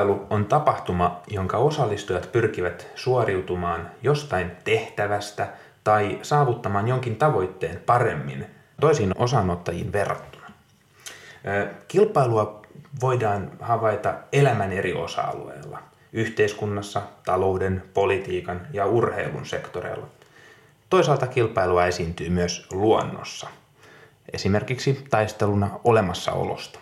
Kilpailu on tapahtuma, jonka osallistujat pyrkivät suoriutumaan jostain tehtävästä tai saavuttamaan jonkin tavoitteen paremmin toisiin osanottajiin verrattuna. Kilpailua voidaan havaita elämän eri osa-alueilla, yhteiskunnassa, talouden, politiikan ja urheilun sektoreilla. Toisaalta kilpailua esiintyy myös luonnossa, esimerkiksi taisteluna olemassaolosta.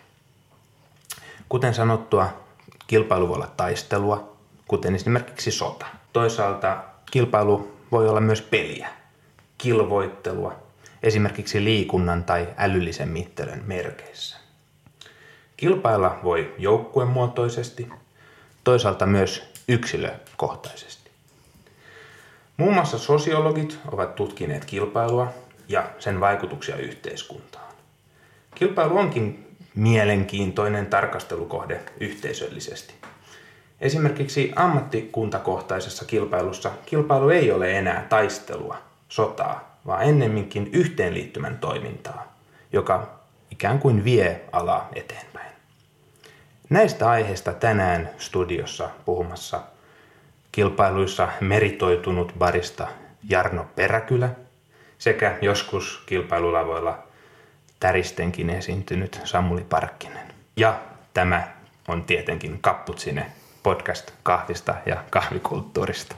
Kuten sanottua, kilpailu voi olla taistelua, kuten esimerkiksi sota. Toisaalta kilpailu voi olla myös peliä, kilvoittelua, esimerkiksi liikunnan tai älyllisen mittelön merkeissä. Kilpailla voi joukkuemuotoisesti, toisaalta myös yksilökohtaisesti. Muun muassa sosiologit ovat tutkineet kilpailua ja sen vaikutuksia yhteiskuntaan. Kilpailu onkin mielenkiintoinen tarkastelukohde yhteisöllisesti. Esimerkiksi ammattikuntakohtaisessa kilpailussa kilpailu ei ole enää taistelua, sotaa, vaan ennemminkin yhteenliittymän toimintaa, joka ikään kuin vie alaa eteenpäin. Näistä aiheista tänään studiossa puhumassa kilpailuissa meritoitunut barista Jarno Peräkylä sekä joskus kilpailulavoilla täristenkin esiintynyt Samuli Parkkinen. Ja tämä on tietenkin Kapputsine podcast kahvista ja kahvikulttuurista.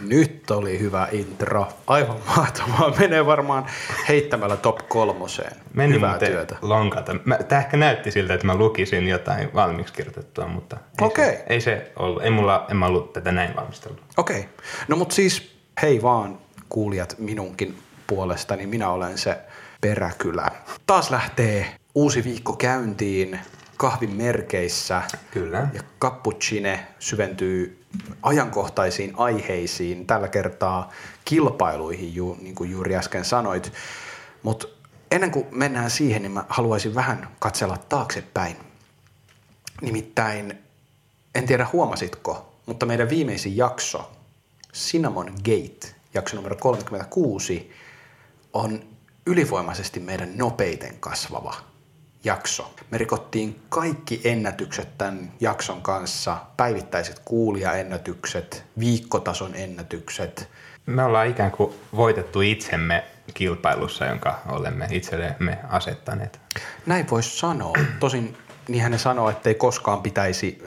Nyt oli hyvä intro. Aivan mahtavaa. Menee varmaan heittämällä top kolmoseen. Meni Hyvää työtä. lonkata. Tämä ehkä näytti siltä, että mä lukisin jotain valmiiksi kirjoitettua, mutta ei, okay. se, ei se ollut. Ei mulla, en mä ollut tätä näin valmistellut. Okei. Okay. No mutta siis hei vaan kuulijat minunkin puolestani. Minä olen se peräkylä. Taas lähtee uusi viikko käyntiin kahvin merkeissä. Kyllä. Ja cappuccine syventyy ajankohtaisiin aiheisiin, tällä kertaa kilpailuihin, ju, niin kuin juuri äsken sanoit. Mutta ennen kuin mennään siihen, niin mä haluaisin vähän katsella taaksepäin. Nimittäin, en tiedä huomasitko, mutta meidän viimeisin jakso, Cinnamon Gate, jakso numero 36, on ylivoimaisesti meidän nopeiten kasvava jakso. Me rikottiin kaikki ennätykset tämän jakson kanssa, päivittäiset kuulijaennätykset, viikkotason ennätykset. Me ollaan ikään kuin voitettu itsemme kilpailussa, jonka olemme itsellemme asettaneet. Näin voisi sanoa. Tosin niinhän ne sanoo, että ei koskaan pitäisi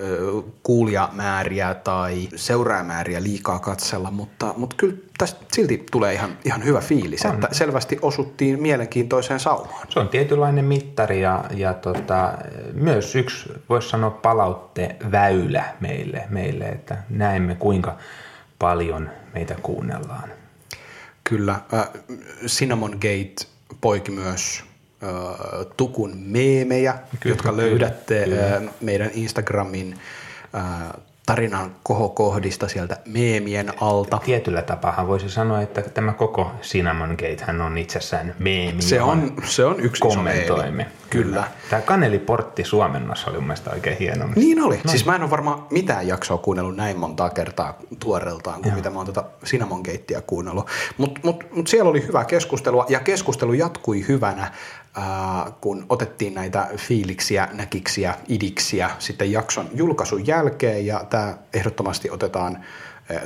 kuulijamääriä tai seuraajamääriä liikaa katsella, mutta, mutta kyllä tästä silti tulee ihan, ihan hyvä fiilis, on. että selvästi osuttiin mielenkiintoiseen saumaan. Se on tietynlainen mittari ja, ja tota, myös yksi, voisi sanoa, palautteväylä meille, meille, että näemme kuinka paljon meitä kuunnellaan. Kyllä. Äh, Cinnamon Gate poiki myös tukun meemejä, kyllä, jotka löydätte kyllä. meidän Instagramin tarinan kohokohdista sieltä meemien alta. Tietyllä tapaa voisi sanoa, että tämä koko Cinnamon Gate hän on itsessään meemi. Se on, se on yksi kommentoimme. Kyllä. Tämä Kaneliportti suomennossa oli mun oikein hieno. Niin oli. Noin. Siis mä en ole varmaan mitään jaksoa kuunnellut näin montaa kertaa tuoreeltaan kuin Joo. mitä mä oon tätä tota Cinnamon Gatea kuunnellut. Mutta mut, mut siellä oli hyvää keskustelua ja keskustelu jatkui hyvänä kun otettiin näitä fiiliksiä, näkiksiä, idiksiä sitten jakson julkaisun jälkeen ja tämä ehdottomasti otetaan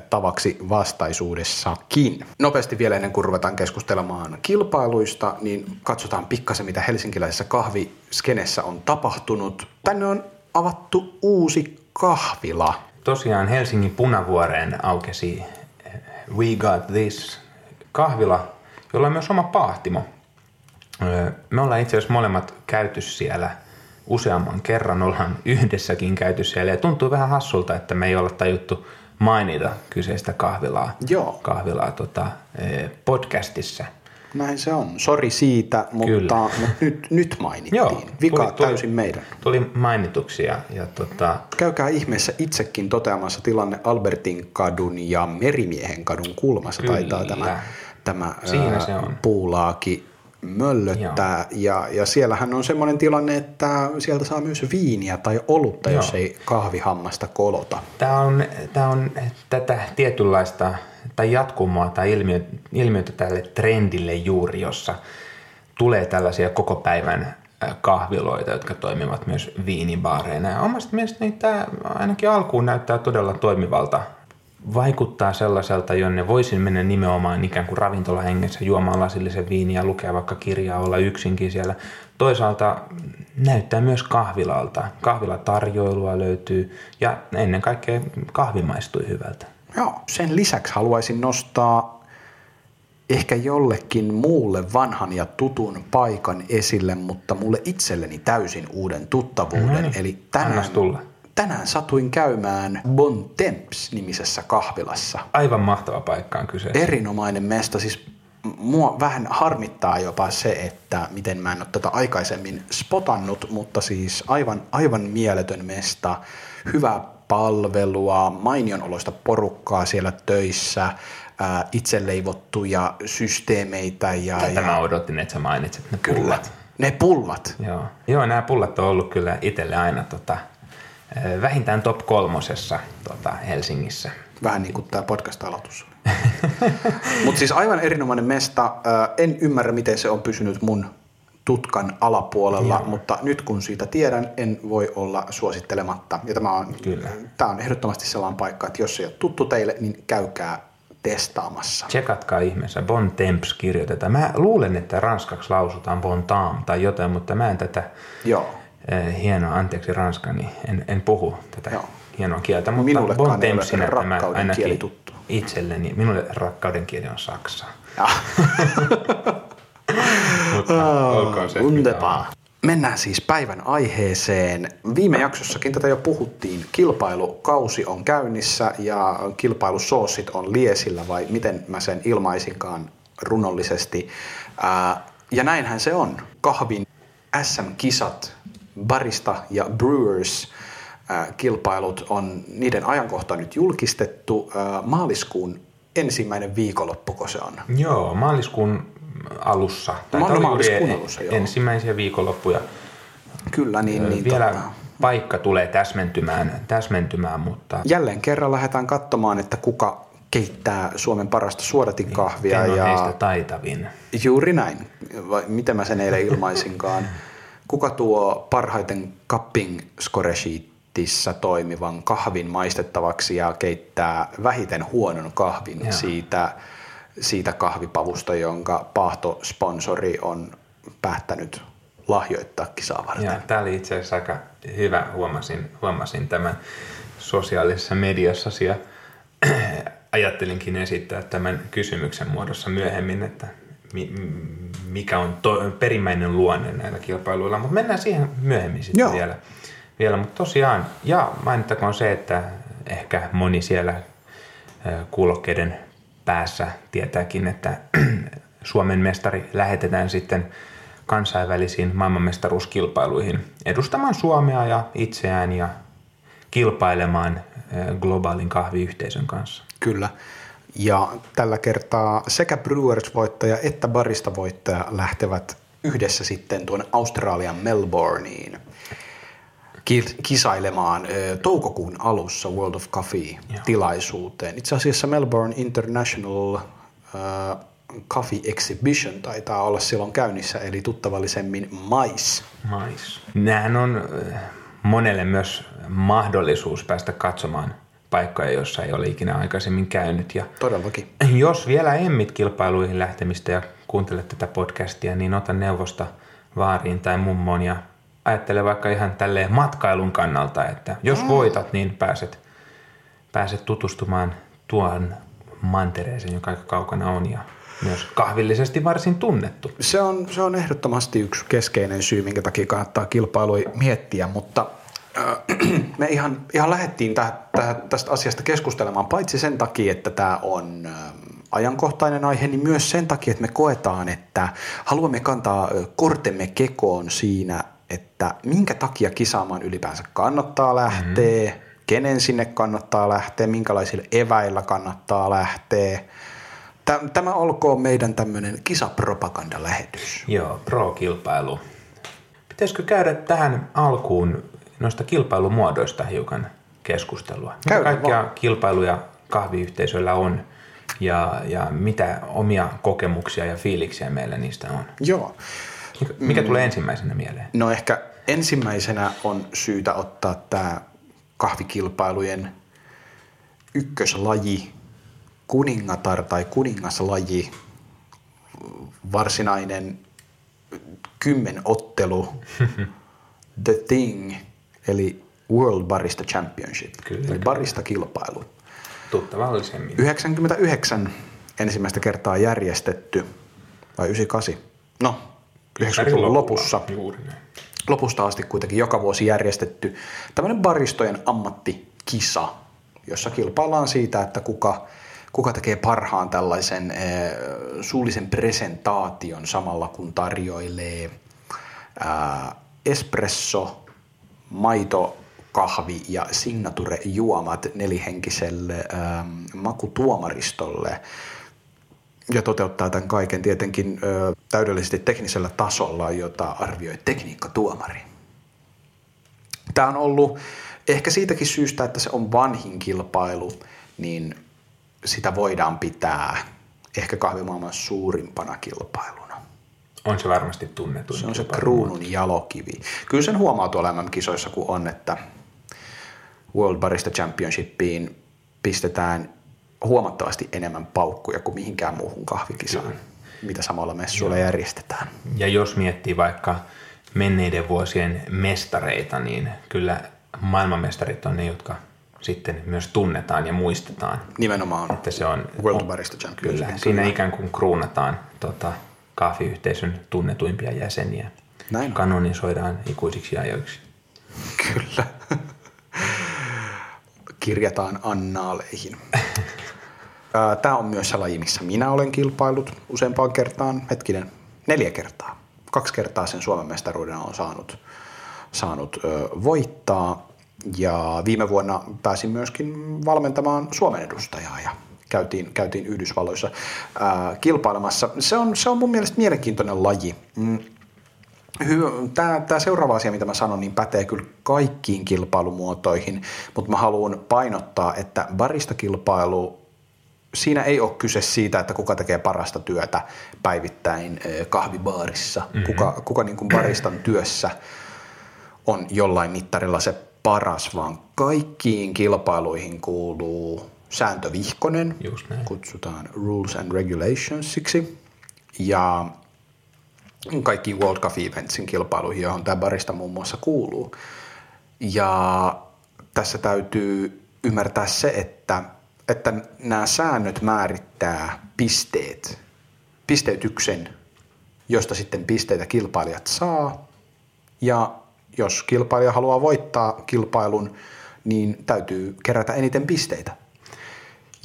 tavaksi vastaisuudessakin. Nopeasti vielä ennen kuin ruvetaan keskustelemaan kilpailuista, niin katsotaan pikkasen, mitä helsinkiläisessä kahviskenessä on tapahtunut. Tänne on avattu uusi kahvila. Tosiaan Helsingin punavuoreen aukesi We Got This kahvila, jolla on myös oma paahtimo. Me ollaan itse asiassa molemmat käyty siellä useamman kerran, ollaan yhdessäkin käyty siellä ja tuntuu vähän hassulta, että me ei olla tajuttu mainita kyseistä kahvilaa, Joo. kahvilaa tota, podcastissa. Näin se on. Sori siitä, mutta, mutta nyt, nyt mainittiin. Joo, Vika tuli, tuli, täysin meidän. Tuli mainituksia. Ja tota... Käykää ihmeessä itsekin toteamassa tilanne Albertin kadun ja Merimiehen kadun kulmassa. Kyllä. Taitaa tämä, tämä Siinä se on. puulaaki möllöttää. Ja, ja siellähän on semmoinen tilanne, että sieltä saa myös viiniä tai olutta, Joo. jos ei kahvihammasta kolota. Tämä on, tämä on tätä tietynlaista tai jatkumoa tai ilmiö, ilmiötä tälle trendille juuri, jossa tulee tällaisia koko päivän kahviloita, jotka toimivat myös viinibaareina. Ja omasta mielestäni tämä ainakin alkuun näyttää todella toimivalta. Vaikuttaa sellaiselta, jonne voisin mennä nimenomaan ikään kuin ravintolahengessä juomaan lasillisen viiniä, lukea vaikka kirjaa, olla yksinkin siellä. Toisaalta näyttää myös kahvilalta. Kahvilatarjoilua löytyy ja ennen kaikkea kahvi maistui hyvältä. Joo, sen lisäksi haluaisin nostaa ehkä jollekin muulle vanhan ja tutun paikan esille, mutta mulle itselleni täysin uuden tuttavuuden. No niin, Eli tänään, tulla. Tänään satuin käymään Bon Temps nimisessä kahvilassa. Aivan mahtava paikka on kyseessä. Erinomainen mesta, siis mua vähän harmittaa jopa se, että miten mä en ole tätä aikaisemmin spotannut, mutta siis aivan, aivan mieletön mesta, hyvää palvelua, mainion oloista porukkaa siellä töissä, ää, itse leivottuja systeemeitä ja, Tätä ja mä odotin, että sä mainitsit ne kyllä, pullat. ne pullat. Joo. Joo, nämä pullat on ollut kyllä itselle aina tota, vähintään top kolmosessa tota, Helsingissä. Vähän niin kuin tämä podcast-aloitus. Mutta siis aivan erinomainen mesta. En ymmärrä, miten se on pysynyt mun tutkan alapuolella, Joo. mutta nyt kun siitä tiedän, en voi olla suosittelematta. Ja tämä on, Kyllä. tämä on ehdottomasti sellainen paikka, että jos se ei ole tuttu teille, niin käykää testaamassa. Tsekatkaa ihmeessä, Bon Temps kirjoitetaan. Mä luulen, että ranskaksi lausutaan Bon Tam tai jotain, mutta mä en tätä Joo. Eh, hienoa, anteeksi ranskani, en, en puhu tätä Joo. hienoa kieltä, mutta Minullekaan Bon Tempsinä tämä ainakin kieli tuttu. itselleni, minulle rakkauden kieli on saksa. Mutta olkoon se. Wunderbar. Mennään siis päivän aiheeseen. Viime jaksossakin tätä jo puhuttiin. Kilpailukausi on käynnissä ja kilpailusoosit on liesillä vai miten mä sen ilmaisinkaan runollisesti. Ja näinhän se on. Kahvin SM-kisat, barista ja brewers ää, kilpailut on, niiden ajankohta nyt julkistettu. Ää, maaliskuun ensimmäinen viikonloppuko se on? Joo, maaliskuun alussa. Olla juuri maaliskuun alussa, joo. Ensimmäisiä viikonloppuja. Kyllä, niin, niin Vielä tota, paikka tulee täsmentymään, täsmentymään mutta jälleen kerran lähdetään katsomaan, että kuka keittää Suomen parasta suodatinkahvia. on ja heistä taitavin. juuri näin, vai miten mä sen eilen ilmaisinkaan. Kuka tuo parhaiten cupping score sheetissä toimivan kahvin maistettavaksi ja keittää vähiten huonon kahvin Joo. siitä, siitä kahvipavusta, jonka paahtosponsori on päättänyt lahjoittaa kisaa varten. Ja tämä oli itse asiassa aika hyvä, huomasin, huomasin tämän sosiaalisessa mediassa ja ajattelinkin esittää tämän kysymyksen muodossa myöhemmin, että mikä on to- perimmäinen luonne näillä kilpailuilla, mutta mennään siihen myöhemmin sitten Joo. vielä. vielä. Mutta tosiaan, ja mainittakoon se, että ehkä moni siellä kuulokkeiden päässä tietääkin, että Suomen mestari lähetetään sitten kansainvälisiin maailmanmestaruuskilpailuihin edustamaan Suomea ja itseään ja kilpailemaan globaalin kahviyhteisön kanssa. Kyllä. Ja tällä kertaa sekä Brewers-voittaja että Barista-voittaja lähtevät yhdessä sitten tuonne Australian Melbourneen ki- kisailemaan toukokuun alussa World of Coffee-tilaisuuteen. Itse asiassa Melbourne International Coffee Exhibition taitaa olla silloin käynnissä, eli tuttavallisemmin MAIS. Mais. Nämähän on monelle myös mahdollisuus päästä katsomaan paikkoja, joissa ei ole ikinä aikaisemmin käynyt. Ja Todellakin. jos vielä emmit kilpailuihin lähtemistä ja kuuntelet tätä podcastia, niin ota neuvosta vaariin tai mummoon ja ajattele vaikka ihan tälleen matkailun kannalta, että jos voitat, niin pääset, pääset tutustumaan tuon mantereeseen, joka aika kaukana on ja myös kahvillisesti varsin tunnettu. Se on, se on ehdottomasti yksi keskeinen syy, minkä takia kannattaa kilpailua miettiä, mutta me ihan, ihan lähdettiin täh, täh, tästä asiasta keskustelemaan, paitsi sen takia, että tämä on äh, ajankohtainen aihe, niin myös sen takia, että me koetaan, että haluamme kantaa kortemme kekoon siinä, että minkä takia kisaamaan ylipäänsä kannattaa lähteä, mm. kenen sinne kannattaa lähteä, minkälaisilla eväillä kannattaa lähteä. Tä- Tämä olkoon meidän tämmöinen kisapropagandalähetys. Joo, pro-kilpailu. Pitäisikö käydä tähän alkuun noista kilpailumuodoista hiukan keskustelua? Mitä Käydään kaikkia vaan. kilpailuja kahviyhteisöillä on ja, ja mitä omia kokemuksia ja fiiliksiä meillä niistä on? Joo. Mikä mm. tulee ensimmäisenä mieleen? No ehkä ensimmäisenä on syytä ottaa tämä kahvikilpailujen ykköslaji, kuningatar tai kuningaslaji, varsinainen kymmenottelu, The Thing, eli World Barista Championship, kyllä, eli barista-kilpailu. Tuttavallisemmin. 99 ensimmäistä kertaa järjestetty, vai 98? No, 90-luvun lopussa. Juuri näin. Lopusta asti kuitenkin joka vuosi järjestetty tämmöinen baristojen ammattikisa, jossa kilpaillaan siitä, että kuka, kuka tekee parhaan tällaisen äh, suullisen presentaation samalla kun tarjoilee äh, espresso, maito, kahvi ja signature-juomat nelihenkiselle ähm, makutuomaristolle ja toteuttaa tämän kaiken tietenkin ö, täydellisesti teknisellä tasolla, jota arvioi tekniikkatuomari. Tämä on ollut ehkä siitäkin syystä, että se on vanhin kilpailu, niin sitä voidaan pitää ehkä kahvimaailman suurimpana kilpailuna. On se varmasti tunnettu. Se on se kruunun jalokivi. Kyllä sen huomaa tuolla MM-kisoissa, kun on, että World Barista Championshipiin pistetään huomattavasti enemmän paukkuja kuin mihinkään muuhun kahvikisaan, Kyllä. mitä samalla messuilla Joo. järjestetään. Ja jos miettii vaikka menneiden vuosien mestareita, niin kyllä maailmanmestarit on ne, jotka sitten myös tunnetaan ja muistetaan. Nimenomaan. Että se on, World Barista Champions. Kyllä, siinä ikään kuin kruunataan tota, kahviyhteisön tunnetuimpia jäseniä. Näin on. Kanonisoidaan ikuisiksi ajoiksi. Kyllä kirjataan annaaleihin. Tämä on myös se laji, missä minä olen kilpailut useampaan kertaan, hetkinen, neljä kertaa. Kaksi kertaa sen Suomen mestaruuden on saanut, saanut ö, voittaa ja viime vuonna pääsin myöskin valmentamaan Suomen edustajaa ja käytiin, käytiin Yhdysvalloissa ää, kilpailemassa. Se on, se on mun mielestä mielenkiintoinen laji. Mm Tämä, tämä seuraava asia, mitä mä sanon, niin pätee kyllä kaikkiin kilpailumuotoihin, mutta mä haluan painottaa, että baristakilpailu, siinä ei ole kyse siitä, että kuka tekee parasta työtä päivittäin kahvibaarissa, mm-hmm. kuka, kuka niin kuin baristan työssä on jollain mittarilla se paras, vaan kaikkiin kilpailuihin kuuluu sääntövihkonen, kutsutaan Rules and Regulationsiksi, ja kaikkiin World Cup Eventsin kilpailuihin, johon tämä barista muun muassa kuuluu. Ja tässä täytyy ymmärtää se, että, että nämä säännöt määrittää pisteet, pisteytyksen, josta sitten pisteitä kilpailijat saa. Ja jos kilpailija haluaa voittaa kilpailun, niin täytyy kerätä eniten pisteitä.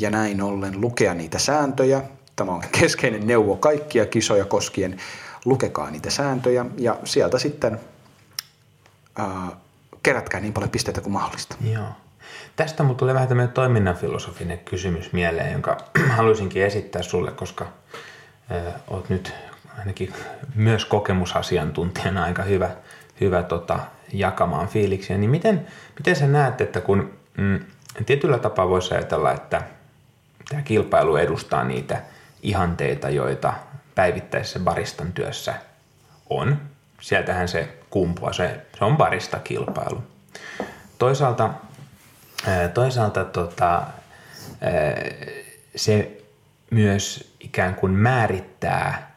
Ja näin ollen lukea niitä sääntöjä. Tämä on keskeinen neuvo kaikkia kisoja koskien lukekaa niitä sääntöjä ja sieltä sitten ää, kerätkää niin paljon pisteitä kuin mahdollista. Joo. Tästä mulle tulee vähän tämmöinen toiminnan filosofinen kysymys mieleen, jonka haluaisinkin esittää sulle, koska äh, oot nyt ainakin myös kokemusasiantuntijana aika hyvä, hyvä tota, jakamaan fiiliksiä. Niin miten, miten sä näet, että kun mm, tietyllä tapaa voisi ajatella, että tämä kilpailu edustaa niitä ihanteita, joita päivittäisessä baristan työssä on. Sieltähän se kumpuaa, se, se on barista-kilpailu. Toisaalta, toisaalta tota, se myös ikään kuin määrittää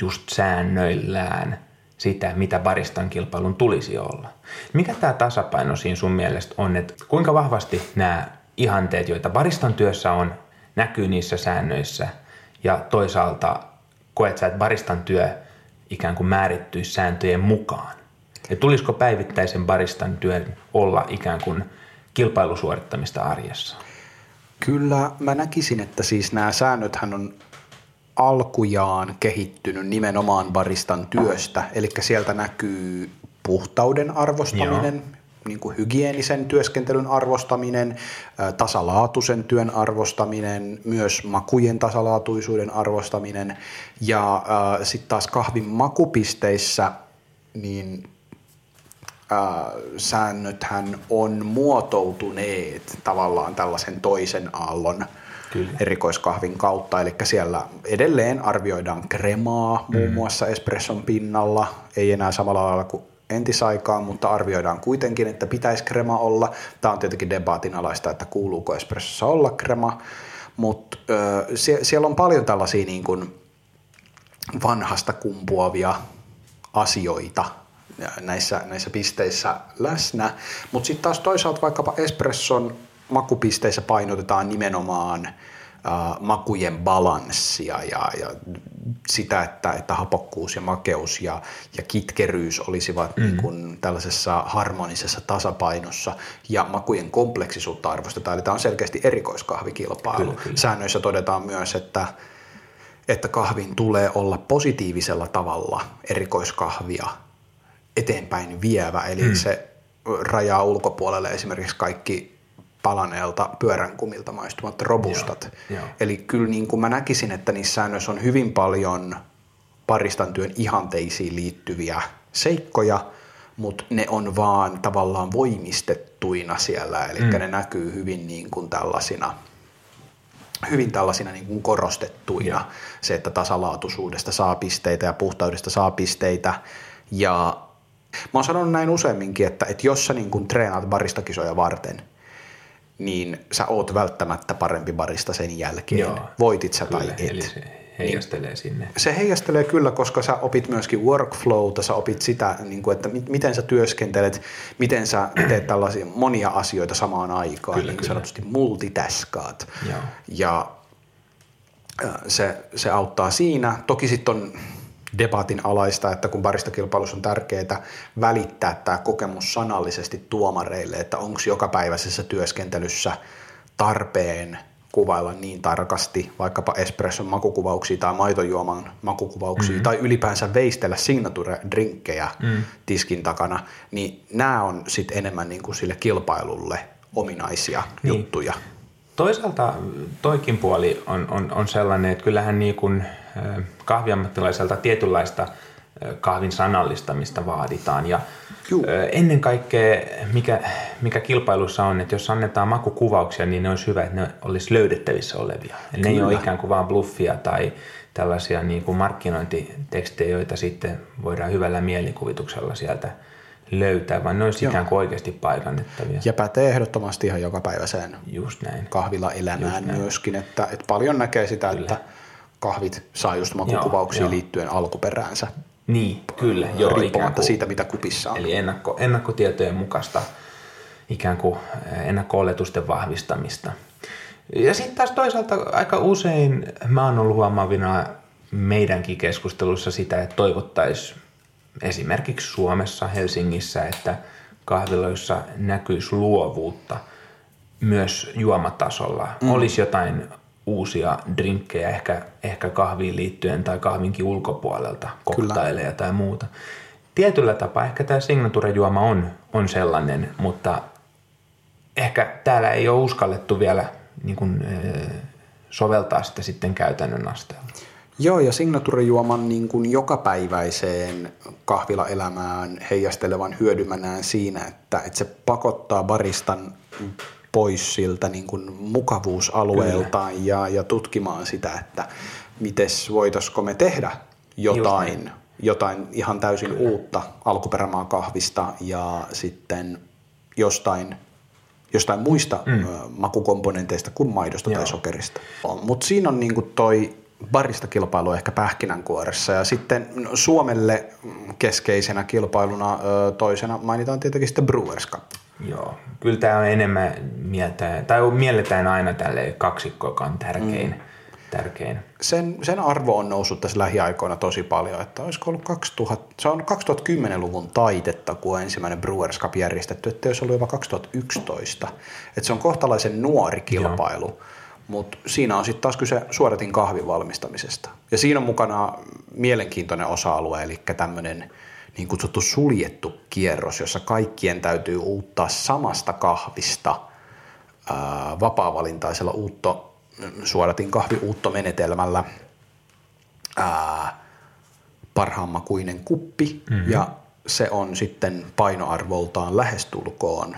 just säännöillään sitä, mitä baristan kilpailun tulisi olla. Mikä tämä tasapaino siinä sun mielestä on, että kuinka vahvasti nämä ihanteet, joita baristan työssä on, näkyy niissä säännöissä ja toisaalta koet sä, että baristan työ ikään kuin määrittyisi sääntöjen mukaan? Ja tulisiko päivittäisen baristan työn olla ikään kuin kilpailusuorittamista arjessa? Kyllä mä näkisin, että siis nämä säännöthän on alkujaan kehittynyt nimenomaan baristan työstä, eli sieltä näkyy puhtauden arvostaminen, Joo niin kuin hygienisen työskentelyn arvostaminen, tasalaatuisen työn arvostaminen, myös makujen tasalaatuisuuden arvostaminen ja äh, sitten taas kahvin makupisteissä niin äh, säännöthän on muotoutuneet tavallaan tällaisen toisen aallon Kyllä. erikoiskahvin kautta. Eli siellä edelleen arvioidaan kremaa muun mm. muassa espresson pinnalla, ei enää samalla lailla kuin entisaikaan, mutta arvioidaan kuitenkin, että pitäisi krema olla. Tämä on tietenkin debaatin alaista, että kuuluuko espressossa olla krema, mutta sie- siellä on paljon tällaisia niin kuin vanhasta kumpuavia asioita näissä, näissä pisteissä läsnä, mutta sitten taas toisaalta vaikkapa espresson makupisteissä painotetaan nimenomaan – makujen balanssia ja, ja sitä, että, että hapokkuus ja makeus ja, ja kitkeryys olisivat mm. niin kuin tällaisessa harmonisessa tasapainossa ja makujen kompleksisuutta arvostetaan. Eli tämä on selkeästi erikoiskahvikilpailu. Kyllä, kyllä. Säännöissä todetaan myös, että että kahvin tulee olla positiivisella tavalla erikoiskahvia eteenpäin vievä, eli mm. se rajaa ulkopuolelle esimerkiksi kaikki palaneelta pyöränkumilta maistuvat robustat. Joo, joo. Eli kyllä niin kuin mä näkisin, että niissä säännöissä on hyvin paljon paristan työn ihanteisiin liittyviä seikkoja, mutta ne on vaan tavallaan voimistettuina siellä, eli mm. ne näkyy hyvin niin kuin tällaisina hyvin tällaisina niin kuin korostettuina. Ja. Se, että tasalaatuisuudesta saa pisteitä ja puhtaudesta saa pisteitä. Ja mä oon sanonut näin useamminkin, että, että jos sä niin kuin treenaat baristakisoja varten – niin sä oot välttämättä parempi barista sen jälkeen, Joo, voitit sä kyllä, tai et. Eli se heijastelee niin, sinne. Se heijastelee kyllä, koska sä opit myöskin workflowta, sä opit sitä, niin kuin, että miten sä työskentelet, miten sä teet tällaisia monia asioita samaan aikaan, kyllä, niin kyllä. sanotusti multitaskaat. Joo. Ja se, se auttaa siinä. Toki sitten on debatin alaista, että kun baristakilpailussa on tärkeää välittää tämä kokemus sanallisesti tuomareille, että onko jokapäiväisessä työskentelyssä tarpeen kuvailla niin tarkasti vaikkapa espresson makukuvauksia tai maitojuoman makukuvauksia mm-hmm. tai ylipäänsä veistellä signature-drinkkejä mm. tiskin takana, niin nämä on sitten enemmän niin kuin sille kilpailulle ominaisia niin. juttuja. Toisaalta toikin puoli on, on, on sellainen, että kyllähän niin kuin kahviammattilaiselta tietynlaista kahvin sanallistamista vaaditaan. Ja ennen kaikkea, mikä, mikä kilpailussa on, että jos annetaan makukuvauksia, niin ne olisi hyvä, että ne olisi löydettävissä olevia. Eli ne ei ole ikään kuin vain bluffia tai tällaisia niin kuin markkinointitekstejä, joita sitten voidaan hyvällä mielikuvituksella sieltä löytää, vaan ne olisi Joo. ikään kuin oikeasti paikannettavia. Ja pätee ehdottomasti ihan jokapäiväiseen just näin. kahvila elämään myöskin, että, että paljon näkee sitä, Kyllä. että kahvit saa just makukuvauksiin joo, liittyen joo. alkuperäänsä. Niin, kyllä. Joo, riippumatta kuin, siitä, mitä kupissa on. Eli ennakko, ennakkotietojen mukaista ikään kuin eh, ennakko-oletusten vahvistamista. Ja sitten taas toisaalta aika usein mä oon ollut huomaavina meidänkin keskustelussa sitä, että toivottaisiin esimerkiksi Suomessa, Helsingissä, että kahviloissa näkyisi luovuutta myös juomatasolla. Mm. Olisi jotain uusia drinkkejä ehkä, ehkä kahviin liittyen tai kahvinkin ulkopuolelta, koktaileja tai muuta. Tietyllä tapaa ehkä tämä signaturejuoma on, on sellainen, mutta ehkä täällä ei ole uskallettu vielä niin kuin, soveltaa sitä sitten käytännön asteella. Joo, ja signaturejuoman niin kuin jokapäiväiseen kahvilaelämään heijastelevan hyödymänään siinä, että, että se pakottaa baristan pois siltä niin kuin mukavuusalueeltaan ja, ja tutkimaan sitä, että miten voitaisiko me tehdä jotain, jotain ihan täysin Kyllä. uutta alkuperämaa kahvista ja sitten jostain jostain muista mm. makukomponenteista kuin maidosta Joo. tai sokerista. Mutta siinä on niinku toi barista kilpailu ehkä pähkinänkuoressa ja sitten Suomelle keskeisenä kilpailuna toisena mainitaan tietenkin sitten Brewers Cup. Joo, kyllä tämä on enemmän mieltä, tai mielletään aina tälle kaksikko, joka on tärkein. Mm. tärkein. Sen, sen arvo on noussut tässä lähiaikoina tosi paljon, että olisiko ollut 2000, se on 2010-luvun taitetta, kun on ensimmäinen Brewers Cup järjestetty, että olisi ollut jopa 2011. Että se on kohtalaisen nuori kilpailu. Joo. Mutta siinä on sitten taas kyse suodatin kahvin valmistamisesta. Ja siinä on mukana mielenkiintoinen osa-alue, eli tämmöinen niin kutsuttu suljettu kierros, jossa kaikkien täytyy uuttaa samasta kahvista ää, vapaa-valintaisella uutto, suodatin kahviuuttomenetelmällä ää, parhaammakuinen kuppi, mm-hmm. ja se on sitten painoarvoltaan lähestulkoon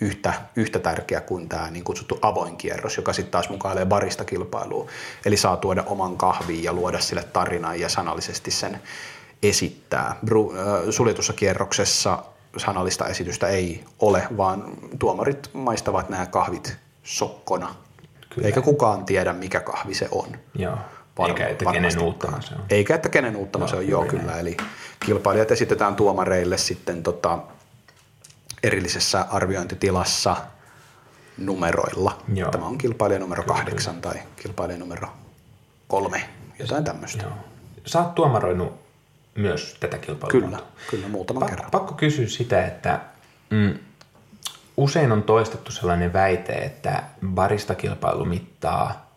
yhtä, yhtä tärkeä kuin tämä niin kutsuttu avoin kierros, joka sitten taas mukailee barista kilpailua. Eli saa tuoda oman kahviin ja luoda sille tarinan ja sanallisesti sen esittää. Bru, äh, suljetussa kierroksessa sanallista esitystä ei ole, vaan tuomarit maistavat nämä kahvit sokkona. Kyllä. Eikä kukaan tiedä, mikä kahvi se on. Joo. Var- Eikä, että kenen uuttama se on. Eikä, että kenen uuttama joo, se on, joo kyllä. Eli kilpailijat esitetään tuomareille sitten tota, erillisessä arviointitilassa numeroilla. Joo. Tämä on kilpailija numero kyllä, kahdeksan kyllä. tai kilpailija numero kolme, jotain tämmöistä. Joo. Sä oot tuomaroinut myös tätä kilpailua. Kyllä, kyllä muutaman pa- kerran. Pakko kysyä sitä, että mm, usein on toistettu sellainen väite, että baristakilpailu mittaa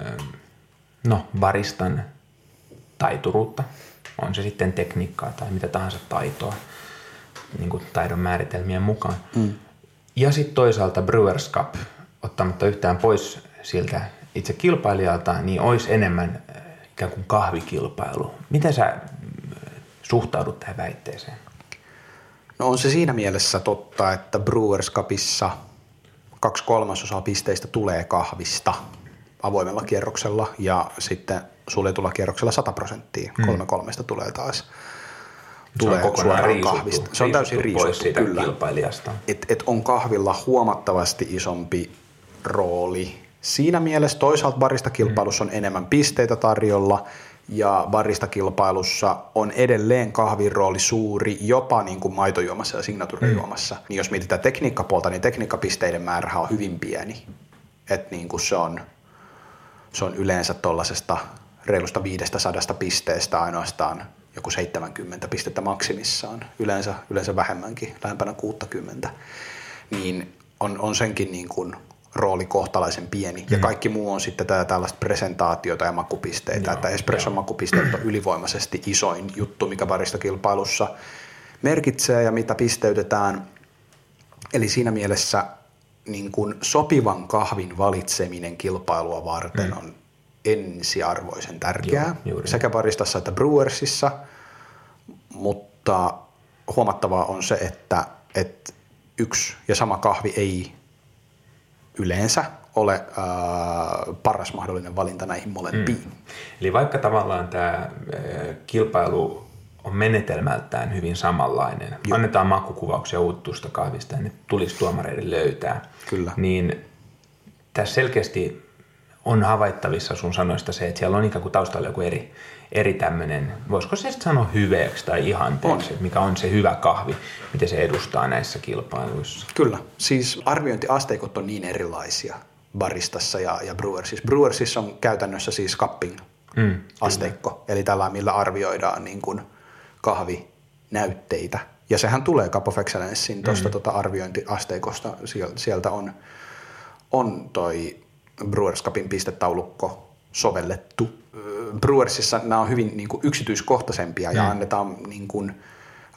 ähm, no, baristan taituruutta, on se sitten tekniikkaa tai mitä tahansa taitoa niin kuin taidon määritelmien mukaan. Mm. Ja sitten toisaalta Brewers Cup, ottamatta yhtään pois siltä itse kilpailijalta, niin olisi enemmän äh, ikään kuin kahvikilpailu. Miten sä suhtaudut tähän väitteeseen? No on se siinä mielessä totta, että Brewers Cupissa kaksi kolmasosaa pisteistä tulee kahvista avoimella kierroksella ja sitten suljetulla kierroksella 100 prosenttia. Hmm. Kolme kolmesta tulee taas tulee se on suoraan kahvista. Se on täysin riisuttu, siitä kyllä. kilpailijasta. Et, et on kahvilla huomattavasti isompi rooli. Siinä mielessä toisaalta barista kilpailussa on enemmän pisteitä tarjolla ja baristakilpailussa on edelleen kahvin rooli suuri, jopa niin kuin maitojuomassa ja signaturejuomassa. Mm. Niin jos mietitään tekniikkapuolta, niin tekniikkapisteiden määrä on hyvin pieni. että niin kuin se, on, se on yleensä tuollaisesta reilusta 500 pisteestä ainoastaan joku 70 pistettä maksimissaan, yleensä, yleensä vähemmänkin, lähempänä 60, niin on, on senkin niin kuin rooli kohtalaisen pieni. Mm. Ja kaikki muu on sitten tätä tällaista presentaatiota ja makupisteitä, joo, että espresson joo. makupisteet on ylivoimaisesti isoin juttu, mikä barista kilpailussa merkitsee ja mitä pisteytetään. Eli siinä mielessä niin kuin sopivan kahvin valitseminen kilpailua varten mm. on ensiarvoisen tärkeää Joo, sekä baristassa että brewersissa, mutta huomattavaa on se, että, että yksi ja sama kahvi ei yleensä ole äh, paras mahdollinen valinta näihin molempiin. Mm. Eli vaikka tavallaan tämä äh, kilpailu on menetelmältään hyvin samanlainen, Joo. annetaan makukuvauksia uuttusta kahvista ja ne tulisi tuomareiden löytää, Kyllä. niin tässä selkeästi on havaittavissa sun sanoista se, että siellä on ikään kuin taustalla joku eri, eri tämmöinen, voisiko se sanoa hyveeksi tai ihanteeksi, on. mikä on se hyvä kahvi, miten se edustaa näissä kilpailuissa. Kyllä, siis arviointiasteikot on niin erilaisia baristassa ja, ja brewersissa. Brewersissa on käytännössä siis cupping mm, eli tällä millä arvioidaan niin kuin kahvinäytteitä. Ja sehän tulee Cup of Excellencein tuosta mm. tota arviointiasteikosta, sieltä on, on toi Brewers Cupin pistetaulukko sovellettu. Brewersissa nämä on hyvin niin kuin yksityiskohtaisempia ja mm. annetaan niin kuin,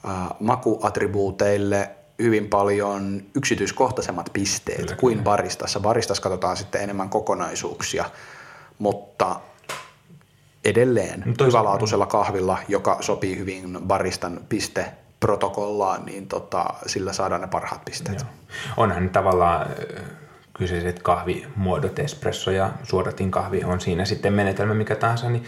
äh, makuattribuuteille hyvin paljon yksityiskohtaisemmat pisteet kyllä, kuin baristassa. Baristassa katsotaan sitten enemmän kokonaisuuksia, mutta edelleen no, hyvälaatuisella kahvilla, joka sopii hyvin baristan piste protokollaan, niin tota, sillä saadaan ne parhaat pisteet. Joo. Onhan tavallaan kyseiset kahvimuodot, espresso ja suodatin kahvi on siinä sitten menetelmä mikä tahansa, niin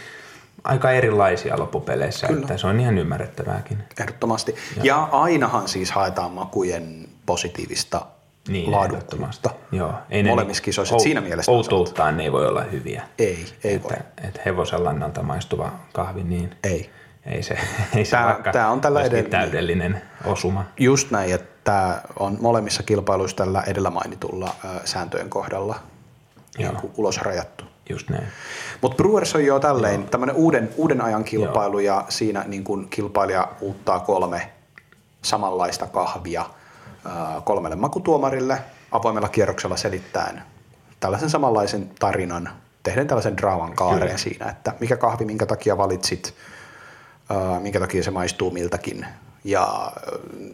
aika erilaisia loppupeleissä, Kyllä. että se on ihan ymmärrettävääkin. Ehdottomasti. Ja, ja ainahan siis haetaan makujen positiivista niin, laadukkuutta Joo. Ei molemmissa kisoissa. Ou- siinä mielessä Outouttaan ne ei voi olla hyviä. Ei, ei että, voi. Että hevosen lannalta maistuva kahvi, niin ei. Ei se, ei se tämä, vaikka tämä on tällä edellä, täydellinen osuma. Just näin, että tämä on molemmissa kilpailuissa tällä edellä mainitulla sääntöjen kohdalla niin kuin ulos rajattu. Just näin. Mutta Brewers on jo tälleen tämmöinen uuden, uuden ajan kilpailu Joo. ja siinä niin kuin kilpailija uuttaa kolme samanlaista kahvia kolmelle makutuomarille avoimella kierroksella selittäen tällaisen samanlaisen tarinan, tehden tällaisen draaman kaareen Kyllä. siinä, että mikä kahvi, minkä takia valitsit, minkä takia se maistuu miltäkin ja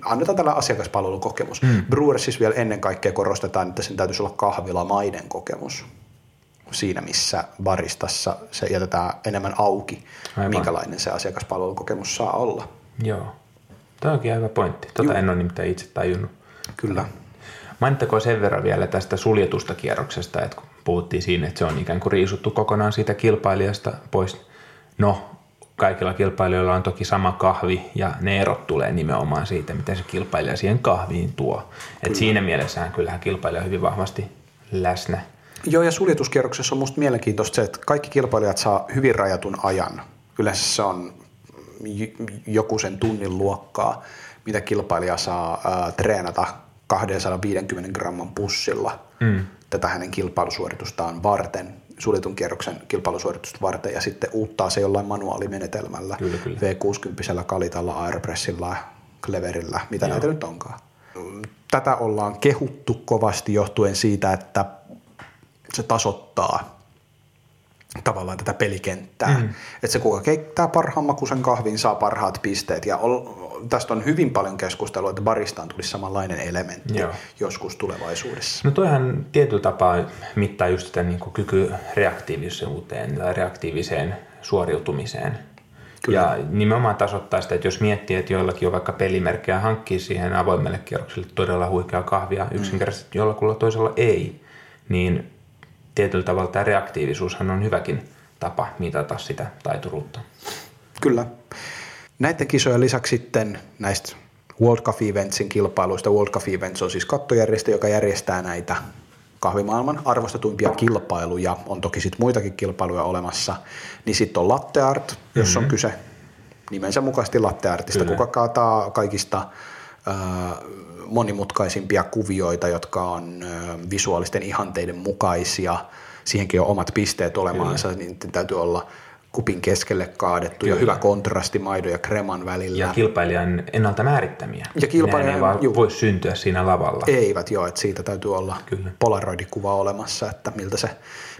annetaan tällä asiakaspalvelukokemus. Mm. Brewersissa vielä ennen kaikkea korostetaan, että sen täytyisi olla kahvilamainen kokemus siinä, missä baristassa se jätetään enemmän auki, Aivan. minkälainen se asiakaspalvelukokemus saa olla. Joo. Tämä onkin hyvä pointti. Tota en ole nimittäin itse tajunnut. Kyllä. Mainittakoon sen verran vielä tästä suljetusta kierroksesta, että kun puhuttiin siinä, että se on ikään kuin riisuttu kokonaan siitä kilpailijasta pois. No, kaikilla kilpailijoilla on toki sama kahvi ja ne erot tulee nimenomaan siitä, miten se kilpailija siihen kahviin tuo. Et siinä mielessähän kyllähän kilpailija on hyvin vahvasti läsnä. Joo, ja suljetuskierroksessa on musta mielenkiintoista se, että kaikki kilpailijat saa hyvin rajatun ajan. Yleensä se on joku sen tunnin luokkaa, mitä kilpailija saa ää, treenata 250 gramman pussilla mm. tätä hänen kilpailusuoritustaan varten, suljetun kierroksen kilpailusuoritusta varten, ja sitten uuttaa se jollain manuaalimenetelmällä, kyllä, kyllä. V60 kalitalla, aeropressilla, cleverillä, mitä Joo. näitä nyt onkaan. Tätä ollaan kehuttu kovasti johtuen siitä, että se tasoittaa tavallaan tätä pelikenttää. Mm. Että se kuka keittää parhaan makuisen kahvin saa parhaat pisteet ja tästä on hyvin paljon keskustelua, että baristaan tulisi samanlainen elementti Joo. joskus tulevaisuudessa. No toihan tietyllä tapaa mittaa just sitä niin kyky reaktiivisuuteen tai reaktiiviseen suoriutumiseen. Kyllä. Ja nimenomaan tasoittaa sitä, että jos miettii, että joillakin on vaikka pelimerkkejä hankkii siihen avoimelle kierrokselle todella huikea kahvia, mm. yksinkertaisesti jollakulla toisella ei, niin tietyllä tavalla tämä reaktiivisuushan on hyväkin tapa mitata sitä taituruutta. Kyllä. Näiden kisojen lisäksi sitten näistä World Cup Eventsin kilpailuista. World Cup Events on siis kattojärjestö, joka järjestää näitä kahvimaailman arvostetuimpia kilpailuja. On toki sitten muitakin kilpailuja olemassa. Niin sitten on latte art, jos mm-hmm. on kyse nimensä mukaisesti latte artista, Kyllä. kuka kaataa kaikista äh, monimutkaisimpia kuvioita, jotka on äh, visuaalisten ihanteiden mukaisia. Siihenkin on omat pisteet olemaansa, Kyllä. niin täytyy olla – kupin keskelle kaadettu Kyllä. ja hyvä kontrasti maidon ja kreman välillä. Ja kilpailijan ennalta määrittämiä. Ja kilpailijan, ne ei vaan voi syntyä siinä lavalla. Eivät joo, että siitä täytyy olla Kyllä. polaroidikuva olemassa, että miltä se,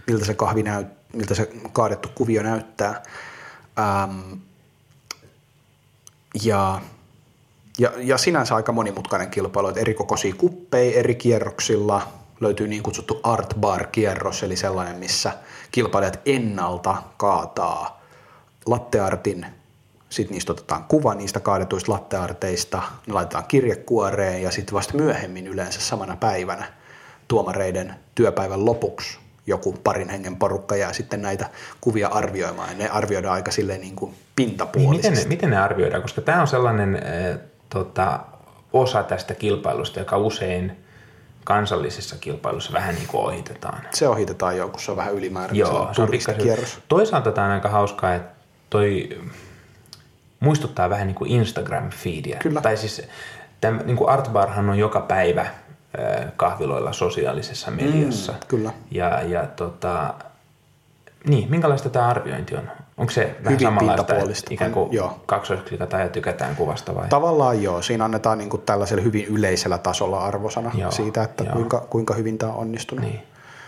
miltä se kahvi näyt, miltä se kaadettu kuvio näyttää. Ähm, ja, ja, ja sinänsä aika monimutkainen kilpailu, että eri kokoisia kuppeja eri kierroksilla – löytyy niin kutsuttu art bar kierros, eli sellainen, missä kilpailijat ennalta kaataa latteartin, sitten niistä otetaan kuva niistä kaadetuista lattearteista, ne laitetaan kirjekuoreen ja sitten vasta myöhemmin yleensä samana päivänä tuomareiden työpäivän lopuksi joku parin hengen porukka jää sitten näitä kuvia arvioimaan. Ja ne arvioidaan aika silleen niin kuin pintapuolisesti. Niin miten, ne, miten ne arvioidaan? Koska tämä on sellainen äh, tota, osa tästä kilpailusta, joka usein – kansallisissa kilpailuissa vähän niin kuin ohitetaan. Se ohitetaan jo, kun se on vähän ylimääräinen Joo, se on kierros. Toisaalta tämä on aika hauskaa, että toi muistuttaa vähän niin kuin Instagram-feedia. Kyllä. Tai siis tämä, niin kuin Artbarhan on joka päivä kahviloilla sosiaalisessa mediassa. Mm, kyllä. Ja, ja tota, niin, minkälaista tämä arviointi on? Onko se vähän Hyvin samanlaista, että ikään kuin joo. kaksoisklikataan ja tykätään kuvasta vai? Tavallaan joo. Siinä annetaan niin kuin tällaisella hyvin yleisellä tasolla arvosana joo, siitä, että kuinka, kuinka hyvin tämä on onnistunut. Niin.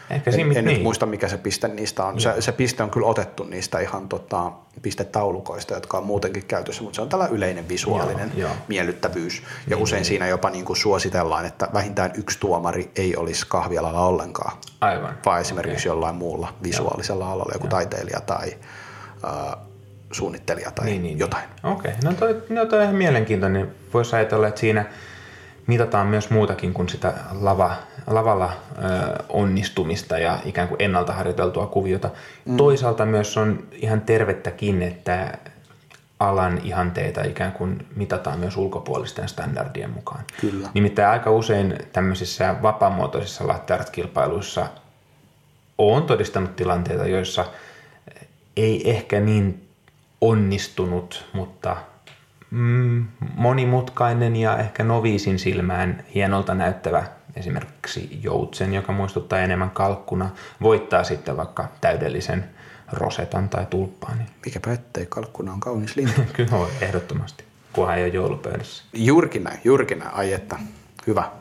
Ehkä en, en niin. nyt muista, mikä se piste niistä on. Se, se piste on kyllä otettu niistä ihan tota, pistetaulukoista, jotka on muutenkin käytössä, mutta se on tällä yleinen visuaalinen joo, joo. miellyttävyys. Ja niin, usein niin. siinä jopa niin kuin suositellaan, että vähintään yksi tuomari ei olisi kahvialalla ollenkaan. Aivan. Vaan esimerkiksi okay. jollain muulla visuaalisella joo. alalla, joku joo. taiteilija tai äh, suunnittelija tai niin, niin, jotain. Okei, okay. no toi, no toi on ihan mielenkiintoinen. Voisi ajatella, että siinä mitataan myös muutakin kuin sitä lava, lavalla ö, onnistumista ja ikään kuin ennalta harjoiteltua kuviota. Mm. Toisaalta myös on ihan tervettäkin, että alan ihanteita ikään kuin mitataan myös ulkopuolisten standardien mukaan. Kyllä. Nimittäin aika usein tämmöisissä vapaamuotoisissa latte kilpailuissa on todistanut tilanteita, joissa – ei ehkä niin onnistunut, mutta mm, monimutkainen ja ehkä noviisin silmään hienolta näyttävä esimerkiksi joutsen, joka muistuttaa enemmän kalkkuna, voittaa sitten vaikka täydellisen rosetan tai tulppaan. Mikäpä ettei, kalkkuna on kaunis lintu. Kyllä on, ehdottomasti, kunhan ei ole joulupöydässä. Juurikin näin, juurikin näin, ai että, hyvä.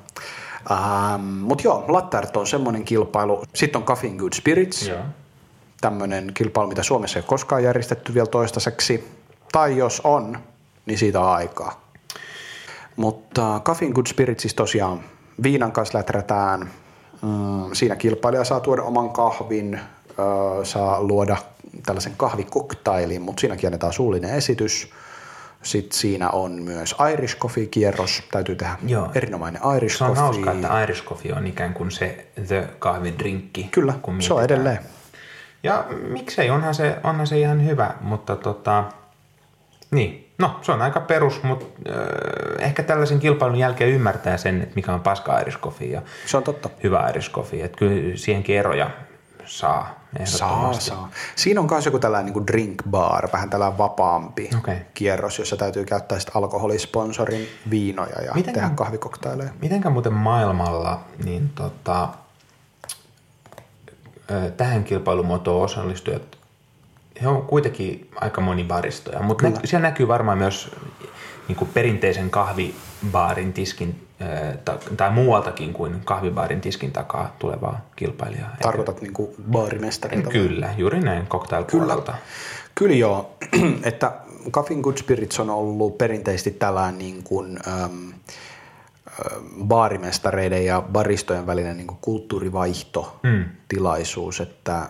Ähm, Mutta joo, Lattert on semmoinen kilpailu. Sitten on Coffee Good Spirits. Joo tämmöinen kilpailu, mitä Suomessa ei ole koskaan järjestetty vielä toistaiseksi. Tai jos on, niin siitä on aikaa. Mutta Coffee Good Spirit siis tosiaan viinan kanssa läträtään. Mm, siinä kilpailija saa tuoda oman kahvin, saa luoda tällaisen kahvikoktailin, mutta siinäkin annetaan suullinen esitys. Sitten siinä on myös Irish Coffee-kierros. Täytyy tehdä Joo. erinomainen Irish Se on Coffee. hauskaa, että Irish Coffee on ikään kuin se the kahvidrinkki. Kyllä, kun se on edelleen. Ja miksei, onhan se, onhan se ihan hyvä, mutta tota, niin, no se on aika perus, mutta äh, ehkä tällaisen kilpailun jälkeen ymmärtää sen, että mikä on paska Irish Coffee ja Se on totta. hyvä Irish Coffee, että kyllä siihenkin eroja saa Saa, saa. Siinä on myös joku tällainen niin drink bar, vähän tällainen vapaampi Okei. kierros, jossa täytyy käyttää sitten alkoholisponsorin viinoja ja Miten- tehdä kahvikoktaileja. Mitenkä muuten maailmalla niin tota, tähän kilpailumuotoon osallistujat, he on kuitenkin aika monibaristoja, mutta nä- siellä näkyy varmaan myös niin kuin perinteisen kahvibaarin tiskin tai muualtakin kuin kahvibaarin tiskin takaa tulevaa kilpailijaa. Tarkoitat niin kuin baarimestareita? Kyllä, juuri näin cocktail-puolelta. Kyllä joo, että Coffee Good Spirits on ollut perinteisesti tällainen niin kuin, äm, baarimestareiden ja baristojen välinen niin kuin kulttuurivaihtotilaisuus, että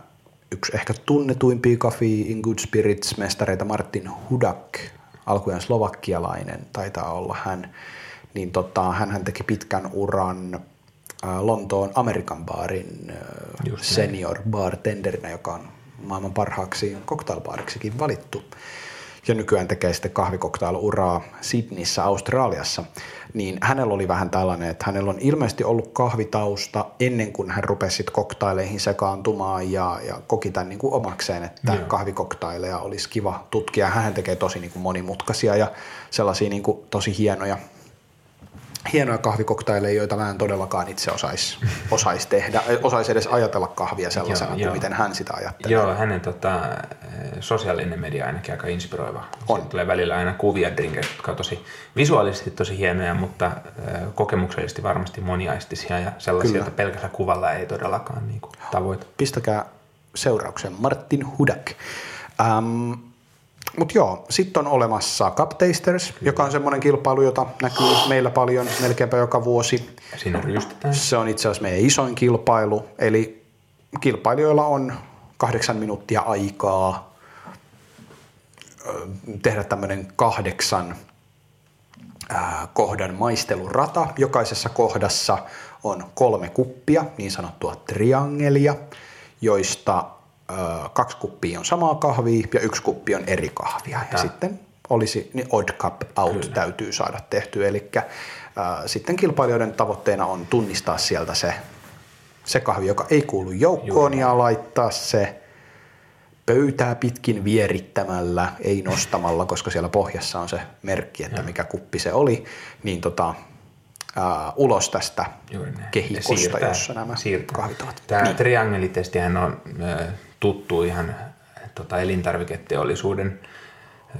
yksi ehkä tunnetuimpia Coffee in Good Spirits mestareita Martin Hudak, alkujaan slovakkialainen taitaa olla hän, niin tota, hän teki pitkän uran ä, Lontoon Amerikan baarin ä, Just näin. senior bartenderina, joka on maailman parhaaksi cocktailbaariksikin valittu. Ja nykyään tekee sitten kahvikoktailuraa Sydneyssä, Australiassa. Niin hänellä oli vähän tällainen, että hänellä on ilmeisesti ollut kahvitausta ennen kuin hän rupesi sitten koktaileihin sekaantumaan ja, ja koki tämän niin kuin omakseen, että Joo. kahvikoktaileja olisi kiva tutkia. Hän tekee tosi niin kuin monimutkaisia ja sellaisia niin kuin tosi hienoja hienoja kahvikoktaileja, joita mä en todellakaan itse osaisi osais tehdä, osaisi edes ajatella kahvia sellaisena Joo, kuin joo. miten hän sitä ajattelee. Joo, hänen tota, sosiaalinen media ainakin aika inspiroiva. On. Sieltä tulee välillä aina kuvia drinkeistä, jotka on tosi visuaalisesti tosi hienoja, mutta äh, kokemuksellisesti varmasti moniaistisia ja sellaisia, Kyllä. että pelkällä kuvalla ei todellakaan niin kuin, tavoita. Pistäkää seurauksen Martin Hudak. Ähm, mutta joo, sitten on olemassa Cup Tasters, joka on semmoinen kilpailu, jota näkyy meillä paljon melkeinpä joka vuosi. Siinä ryystetään. Se on itse asiassa meidän isoin kilpailu, eli kilpailijoilla on kahdeksan minuuttia aikaa tehdä tämmöinen kahdeksan kohdan maistelurata. Jokaisessa kohdassa on kolme kuppia, niin sanottua triangelia, joista kaksi kuppia on samaa kahvia ja yksi kuppi on eri kahvia. Ja Tää- sitten olisi, niin odd cup out Kyllä. täytyy saada tehtyä. Eli äh, sitten kilpailijoiden tavoitteena on tunnistaa sieltä se, se kahvi, joka ei kuulu joukkoon ja laittaa se pöytää pitkin vierittämällä, ei nostamalla, koska siellä pohjassa on se merkki, että mikä kuppi se oli, niin tota, ää, ulos tästä Juuri näin. Ja kehikosta, siirtää- jossa nämä siirtää. kahvit ovat. Tämä Niin. triangelitestihän on ö, tuttu ihan tota, elintarviketeollisuuden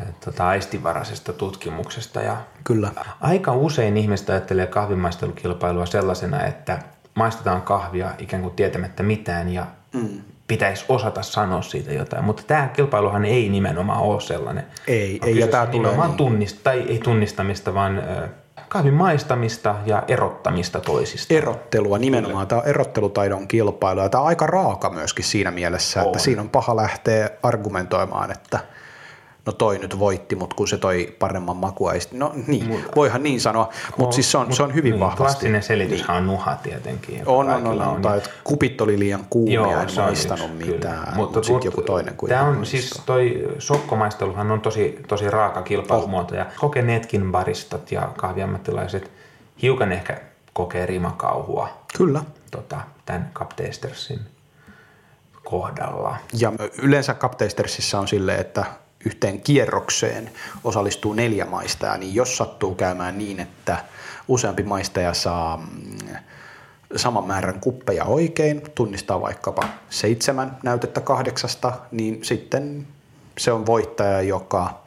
ö, tota, aistivaraisesta tutkimuksesta. Ja Kyllä. Aika usein ihmiset ajattelee kahvimaistelukilpailua sellaisena, että maistetaan kahvia ikään kuin tietämättä mitään ja mm. pitäisi osata sanoa siitä jotain. Mutta tämä kilpailuhan ei nimenomaan ole sellainen. Ei, On ei, ja tää tulee niin- tunnist, tai ei tunnistamista, vaan ö, kahvin maistamista ja erottamista toisista. erottelua nimenomaan. Tämä on erottelutaidon kilpailu ja tämä on aika raaka myöskin siinä mielessä, että On. siinä on paha lähteä argumentoimaan, että no toi nyt voitti, mutta kun se toi paremman makua ei sit- No niin, voihan niin sanoa, mutta siis se on, se on hyvin niin, vahvasti. Klassinen selityshän on nuha tietenkin. On, on, on, on, tai että kupit oli liian kuumia, Joo, en maistanut yksi, mitään, mutta sitten joku toinen Tämä kuitenkin on maistaa. siis toi sokkomaisteluhan on tosi, tosi raaka kilpailumuoto ja kokeneetkin baristat ja kahviammattilaiset hiukan ehkä kokee rimakauhua Kyllä. tota, tämän Cup Tastersin kohdalla. Ja yleensä Captaistersissa on silleen, että yhteen kierrokseen osallistuu neljä maistajaa, niin jos sattuu käymään niin, että useampi maistaja saa mm, saman määrän kuppeja oikein, tunnistaa vaikkapa seitsemän näytettä kahdeksasta, niin sitten se on voittaja, joka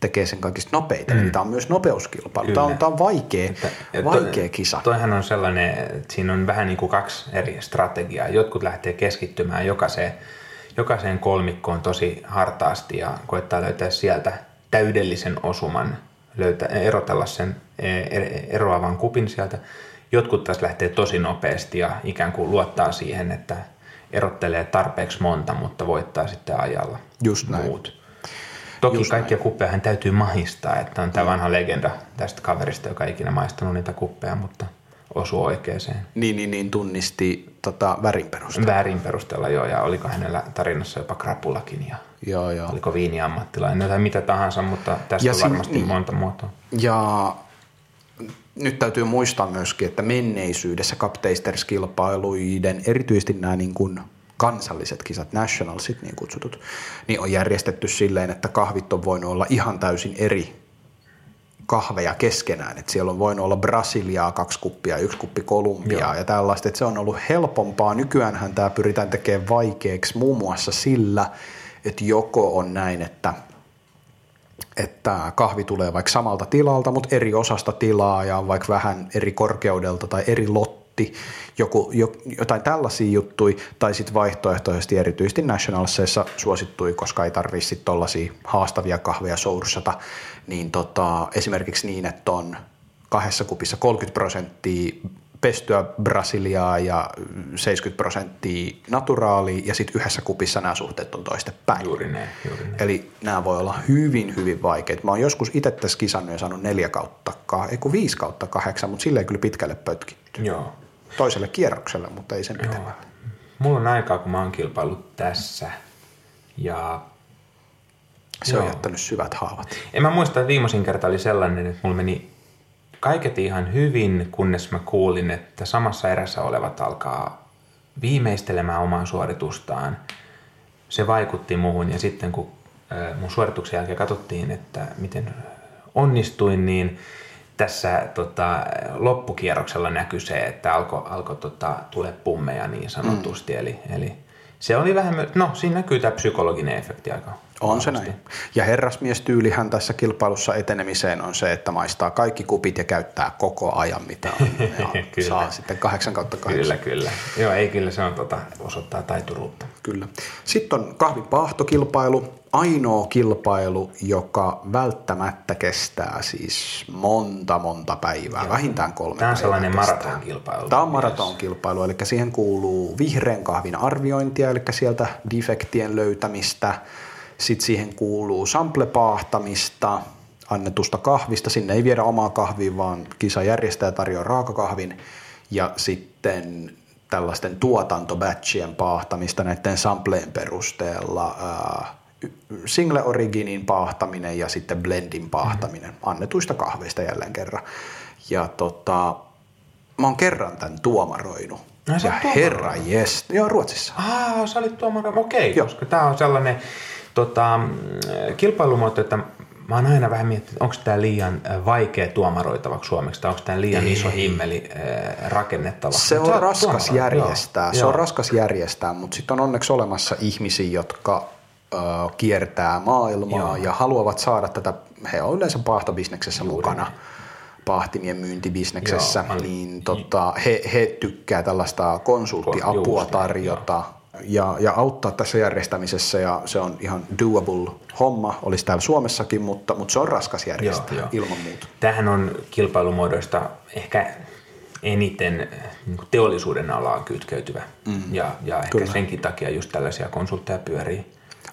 tekee sen kaikista nopeita. Mm. Eli tämä on myös nopeuskilpailu. Tämä on, tämä on vaikea, Ja vaikea kisa. Toihan on sellainen, että siinä on vähän niin kuin kaksi eri strategiaa. Jotkut lähtee keskittymään jokaiseen, jokaiseen kolmikkoon tosi hartaasti ja koettaa löytää sieltä täydellisen osuman, löytää, erotella sen e- eroavan kupin sieltä. Jotkut taas lähtee tosi nopeasti ja ikään kuin luottaa siihen, että erottelee tarpeeksi monta, mutta voittaa sitten ajalla Just näin. muut. Toki Just kaikkia näin. kuppeja hän täytyy mahistaa, että on tämä vanha legenda tästä kaverista, joka ei ikinä maistanut niitä kuppeja, mutta osui oikeeseen. Niin, niin, niin tunnisti tota, värin perusteella. Värin perusteella, joo, ja oliko hänellä tarinassa jopa krapulakin, ja joo, joo. oliko viiniammattilainen tai mitä tahansa, mutta tästä ja on varmasti niin, monta muotoa. Ja nyt täytyy muistaa myöskin, että menneisyydessä Cup-Tasters-kilpailuiden, erityisesti nämä niin kuin kansalliset kisat, nationalsit niin kutsutut, niin on järjestetty silleen, että kahvit on voinut olla ihan täysin eri kahveja keskenään. Että siellä on voinut olla Brasiliaa kaksi kuppia, yksi kuppi Kolumbiaa Joo. ja tällaista. Että se on ollut helpompaa. Nykyäänhän tämä pyritään tekemään vaikeaksi muun muassa sillä, että joko on näin, että – että kahvi tulee vaikka samalta tilalta, mutta eri osasta tilaa ja vaikka vähän eri korkeudelta tai eri lotti, joku, jotain tällaisia juttui, tai sitten vaihtoehtoisesti erityisesti Nationalseissa suosittui, koska ei tarvitse sitten tollaisia haastavia kahveja soursata, niin tota, esimerkiksi niin, että on kahdessa kupissa 30 prosenttia pestyä Brasiliaa ja 70 prosenttia naturaalia ja sitten yhdessä kupissa nämä suhteet on toistepäin. Juuri ne, juuri ne. Eli nämä voi olla hyvin, hyvin vaikeita. Mä oon joskus itse tässä kisannut ja saanut neljä kautta, ei kun viisi kautta kahdeksan, mutta silleen kyllä pitkälle pötkitty. Joo. Toiselle kierrokselle, mutta ei sen pitemmälle. Mulla on aikaa, kun mä oon kilpailut tässä ja se Joo. on jättänyt syvät haavat. En mä muista, että viimeisin kerta oli sellainen, että mulla meni kaiket ihan hyvin, kunnes mä kuulin, että samassa erässä olevat alkaa viimeistelemään omaa suoritustaan. Se vaikutti muuhun ja sitten kun mun suorituksen jälkeen katsottiin, että miten onnistuin, niin tässä tota, loppukierroksella näkyi se, että alkoi alko, tota, tulee pummeja niin sanotusti. Mm. Eli, eli se oli vähän, no siinä näkyy tämä psykologinen efekti aika on se näin. Ja herrasmiestyylihän tässä kilpailussa etenemiseen on se, että maistaa kaikki kupit ja käyttää koko ajan, mitä on. Ja saa sitten 8 kautta 8. Kyllä, kyllä. Joo, ei kyllä se on tota, osoittaa taituruutta. Kyllä. Sitten on kahvipahtokilpailu. Ainoa kilpailu, joka välttämättä kestää siis monta, monta päivää, Joo. vähintään kolme Tämä on sellainen maratonkilpailu. Tämä on maratonkilpailu, eli siihen kuuluu vihreän kahvin arviointia, eli sieltä defektien löytämistä – sitten siihen kuuluu samplepaahtamista, annetusta kahvista. Sinne ei viedä omaa kahvia, vaan kisajärjestäjä tarjoaa raakakahvin. Ja sitten tällaisten tuotantobatchien paahtamista näiden sampleen perusteella. single originin paahtaminen ja sitten blendin paahtaminen mm-hmm. annetuista kahveista jälleen kerran. Ja tota, mä oon kerran tämän tuomaroinut. No, ja herra jes, joo Ruotsissa. Ah, sä olit tuomaroinut, okei, okay, koska tää on sellainen tota, kilpailumuoto, että mä oon aina vähän miettinyt, onko tämä liian vaikea tuomaroitavaksi suomeksi tai onko tämä liian Ei. iso himmeli rakennettava. Se on raskas järjestää, joo, se joo. on raskas järjestää, mutta sitten on onneksi olemassa ihmisiä, jotka ö, kiertää maailmaa joo. ja haluavat saada tätä, he on yleensä pahtobisneksessä Juuri. mukana pahtimien myyntibisneksessä, Joo, niin tota, he, he tykkää tällaista konsulttiapua tarjota ja, ja auttaa tässä järjestämisessä ja se on ihan doable homma, olisi täällä Suomessakin, mutta, mutta se on raskas järjestää joo, joo. ilman muuta. Tähän on kilpailumuodoista ehkä eniten niin teollisuuden alaan kytkeytyvä mm, ja, ja ehkä kyllä. senkin takia just tällaisia konsultteja pyörii.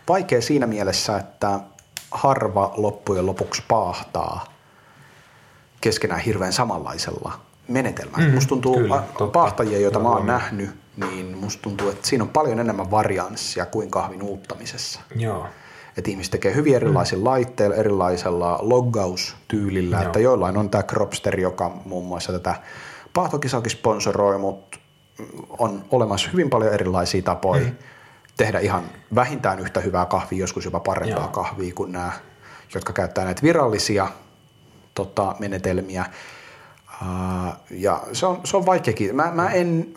Vaikea siinä mielessä, että harva loppujen lopuksi paahtaa keskenään hirveän samanlaisella menetelmällä. Mm, Musta tuntuu kyllä, totta. paahtajia, joita mä oon nähnyt, niin musta tuntuu, että siinä on paljon enemmän varianssia kuin kahvin uuttamisessa. Joo. Että ihmiset tekee hyvin erilaisilla mm. laitteilla, erilaisella loggaustyylillä, Joo. että joillain on tämä Cropster, joka muun muassa tätä paahtokisakin sponsoroi, mutta on olemassa hyvin paljon erilaisia tapoja mm. tehdä ihan vähintään yhtä hyvää kahvia, joskus jopa parempaa Joo. kahvia kuin nämä, jotka käyttää näitä virallisia tota, menetelmiä. Uh, ja se on, se on vaikeakin. Mä, mä en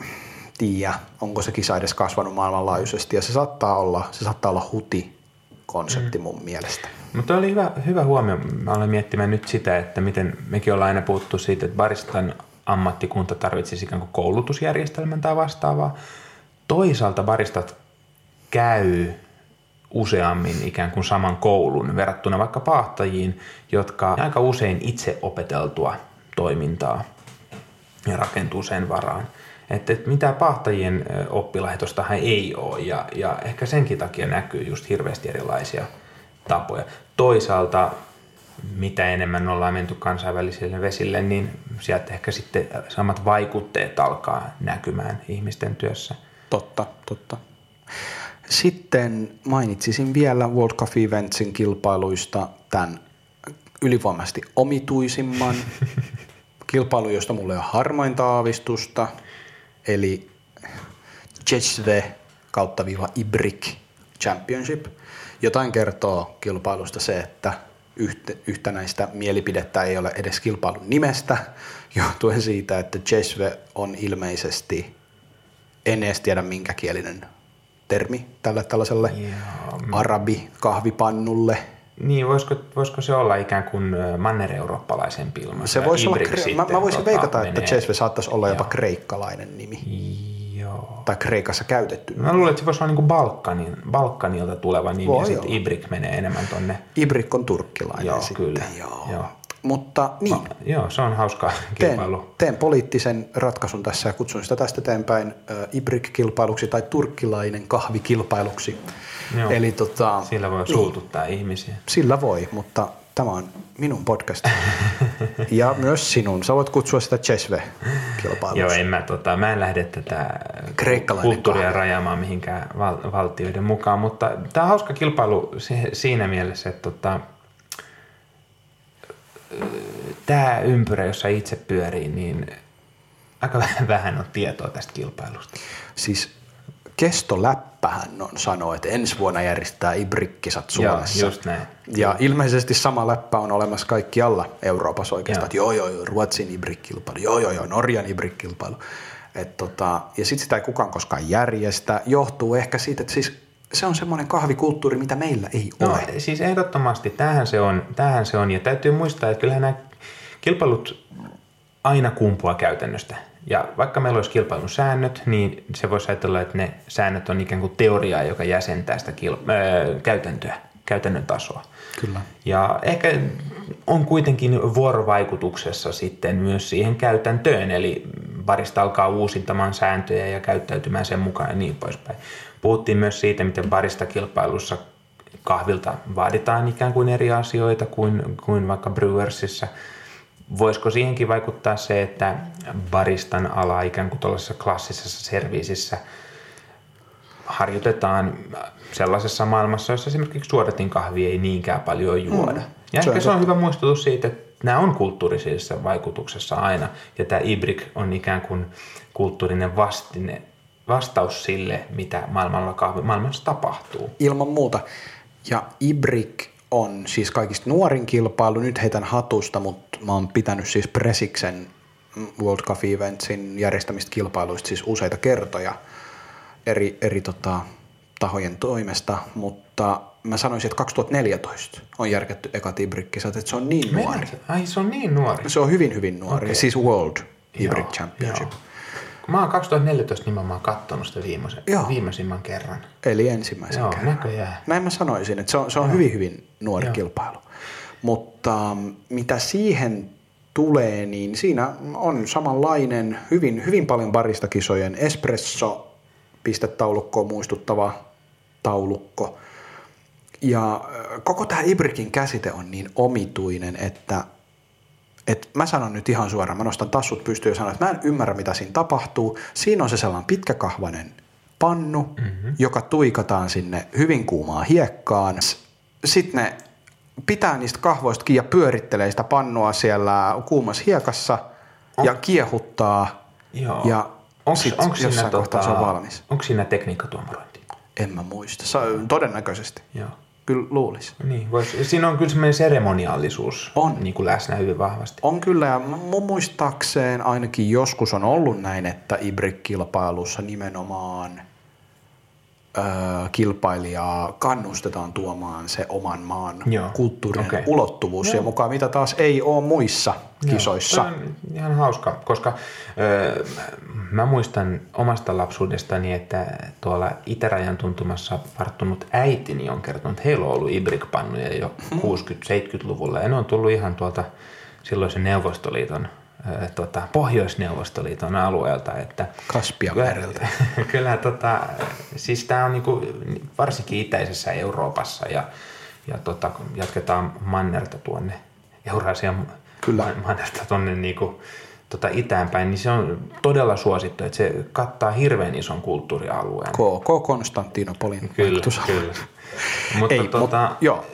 tiedä, onko se kisa edes kasvanut maailmanlaajuisesti ja se saattaa olla, se saattaa olla huti konsepti mm. mun mielestä. Mutta oli hyvä, hyvä huomio. Mä olen miettimään nyt sitä, että miten mekin ollaan aina puhuttu siitä, että baristan ammattikunta tarvitsisi ikään kuin koulutusjärjestelmän tai vastaavaa. Toisaalta baristat käy useammin ikään kuin saman koulun verrattuna vaikka pahtajiin, jotka aika usein itse opeteltua toimintaa ja rakentuu sen varaan. Että, että mitä pahtajien oppilaitostahan ei ole ja, ja ehkä senkin takia näkyy just hirveästi erilaisia tapoja. Toisaalta mitä enemmän ollaan menty kansainvälisille vesille, niin sieltä ehkä sitten samat vaikutteet alkaa näkymään ihmisten työssä. Totta, totta. Sitten mainitsisin vielä World Cup Eventsin kilpailuista tämän ylivoimaisesti omituisimman kilpailu, josta mulla ei ole harmainta aavistusta, eli Jezve kautta viiva Ibrik Championship. Jotain kertoo kilpailusta se, että yhtä, yhtenäistä mielipidettä ei ole edes kilpailun nimestä, johtuen siitä, että Jezve on ilmeisesti, en edes tiedä minkä kielinen termi tälle tällaiselle Joo. arabi-kahvipannulle. Niin, voisiko, voisiko se olla ikään kuin manner-eurooppalaisempi ilma? Se voisi olla, kre- mä, mä voisin tota, veikata, että menee- Jezve saattaisi olla jopa Joo. kreikkalainen nimi, Joo. tai Kreikassa käytetty. Mä luulen, että se voisi olla niin kuin Balkanin, Balkanilta tuleva nimi, Voi ja sitten. Ibrik menee enemmän tonne. Ibrik on turkkilainen Joo, sitten. kyllä. Joo. Joo. Mutta niin, Joo, se on hauska teen, kilpailu. teen poliittisen ratkaisun tässä ja kutsun sitä tästä eteenpäin Ibrik-kilpailuksi tai turkkilainen kahvikilpailuksi. Joo. Eli tota, Sillä voi suututtaa ihmisiä. sillä voi, mutta tämä on minun podcast. ja myös sinun. Sä voit kutsua sitä Chesve-kilpailuksi. Joo, en mä, tota, mä en lähde tätä kulttuuria kahvi. rajaamaan mihinkään val- valtioiden mukaan, mutta tämä on hauska kilpailu se, siinä mielessä, että tota, tämä ympyrä, jossa itse pyörii, niin aika vähän on tietoa tästä kilpailusta. Siis kestoläppähän on sanoo, että ensi vuonna järjestetään Ibrikkisat Suomessa. Joo, just näin. Ja ilmeisesti sama läppä on olemassa kaikkialla Euroopassa oikeastaan, että joo joo joo, Ruotsin Ibrik-kilpailu, joo joo joo, Norjan Ibrik-kilpailu. Et tota, ja sitten sitä ei kukaan koskaan järjestä, johtuu ehkä siitä, että siis se on semmoinen kahvikulttuuri, mitä meillä ei No ole. siis ehdottomasti, tähän se on, tähän se on. Ja täytyy muistaa, että kyllähän nämä kilpailut aina kumpua käytännöstä. Ja vaikka meillä olisi kilpailun säännöt, niin se voisi ajatella, että ne säännöt on ikään kuin teoriaa, joka jäsentää sitä kil- äh, käytäntöä, käytännön tasoa. Kyllä. Ja ehkä on kuitenkin vuorovaikutuksessa sitten myös siihen käytäntöön, eli barista alkaa uusintamaan sääntöjä ja käyttäytymään sen mukaan ja niin poispäin. Puhuttiin myös siitä, miten barista kilpailussa kahvilta vaaditaan ikään kuin eri asioita kuin, kuin vaikka brewersissa. Voisiko siihenkin vaikuttaa se, että baristan ala ikään kuin tuollaisessa klassisessa serviisissä harjoitetaan sellaisessa maailmassa, jossa esimerkiksi suodatin kahvi ei niinkään paljon juoda. Mm. Ja Se ehkä on se on hyvä muistutus siitä, että nämä on kulttuurisessa vaikutuksessa aina. Ja tämä Ibrik on ikään kuin kulttuurinen vastine, vastaus sille, mitä maailmalla kahvi, maailmassa tapahtuu. Ilman muuta. Ja Ibrik on siis kaikista nuorin kilpailu. Nyt heitän hatusta, mutta mä oon pitänyt siis Presiksen World Cup Eventsin järjestämistä kilpailuista siis useita kertoja eri, eri tota, tahojen toimesta, mutta mä sanoisin, että 2014 on järkätty ekat Ibrik-kisat, että se on niin nuori. Ai se on niin nuori. Se on hyvin, hyvin nuori, Okei. siis World Ibrik Joo, Championship. joo. Kun Mä oon 2014 nimenomaan kattonut sitä viimeisen, Joo. viimeisimmän kerran. Eli ensimmäisen Joo, kerran. näköjään. Näin mä sanoisin, että se on, se on hyvin, hyvin nuori Joo. kilpailu. Mutta mm, mitä siihen tulee, niin siinä on samanlainen, hyvin, hyvin paljon baristakisojen espresso pistetaulukkoa muistuttava taulukko. Ja koko tämä Ibrikin käsite on niin omituinen, että et mä sanon nyt ihan suoraan, mä nostan tassut pystyyn ja sanon, että mä en ymmärrä, mitä siinä tapahtuu. Siinä on se sellainen pitkäkahvainen pannu, mm-hmm. joka tuikataan sinne hyvin kuumaan hiekkaan. Sitten ne pitää niistä kahvoista kiinni ja pyörittelee sitä pannua siellä kuumassa hiekassa ja kiehuttaa. Joo. Ja onks, sit onks siinä, jossain kohtaa se on valmis. Onko siinä tekniikkatuomarointi? En mä muista. Sa- todennäköisesti. Joo. Kyllä luulisi. Niin, vois, siinä on kyllä semmoinen seremoniallisuus On. Niin kuin läsnä hyvin vahvasti. On kyllä, ja mun muistaakseen ainakin joskus on ollut näin, että Ibrik-kilpailussa nimenomaan kilpailijaa kannustetaan tuomaan se oman maan Joo, kulttuurinen okei. ulottuvuus ja mukaan, mitä taas ei ole muissa kisoissa. Joo, toi on ihan hauska, koska ö, mä muistan omasta lapsuudestani, että tuolla itärajan tuntumassa varttunut äitini on kertonut, että heillä on ollut Ibrik-pannuja jo Hmm. 60-70-luvulla ja ne on tullut ihan tuolta silloisen Neuvostoliiton, tota, Pohjoisneuvostoliiton alueelta. Että Kaspian kyllä, kyllä tota, siis tämä on niinku, varsinkin itäisessä Euroopassa ja ja tota, jatketaan mannerta tuonne Eurasian Kyllä. mannerta tuonne niinku, tota itäänpäin, niin se on todella suosittu, että se kattaa hirveän ison kulttuurialueen. KK Konstantinopolin Kyllä, kyllä. Mutta Ei, tota, mut, joo.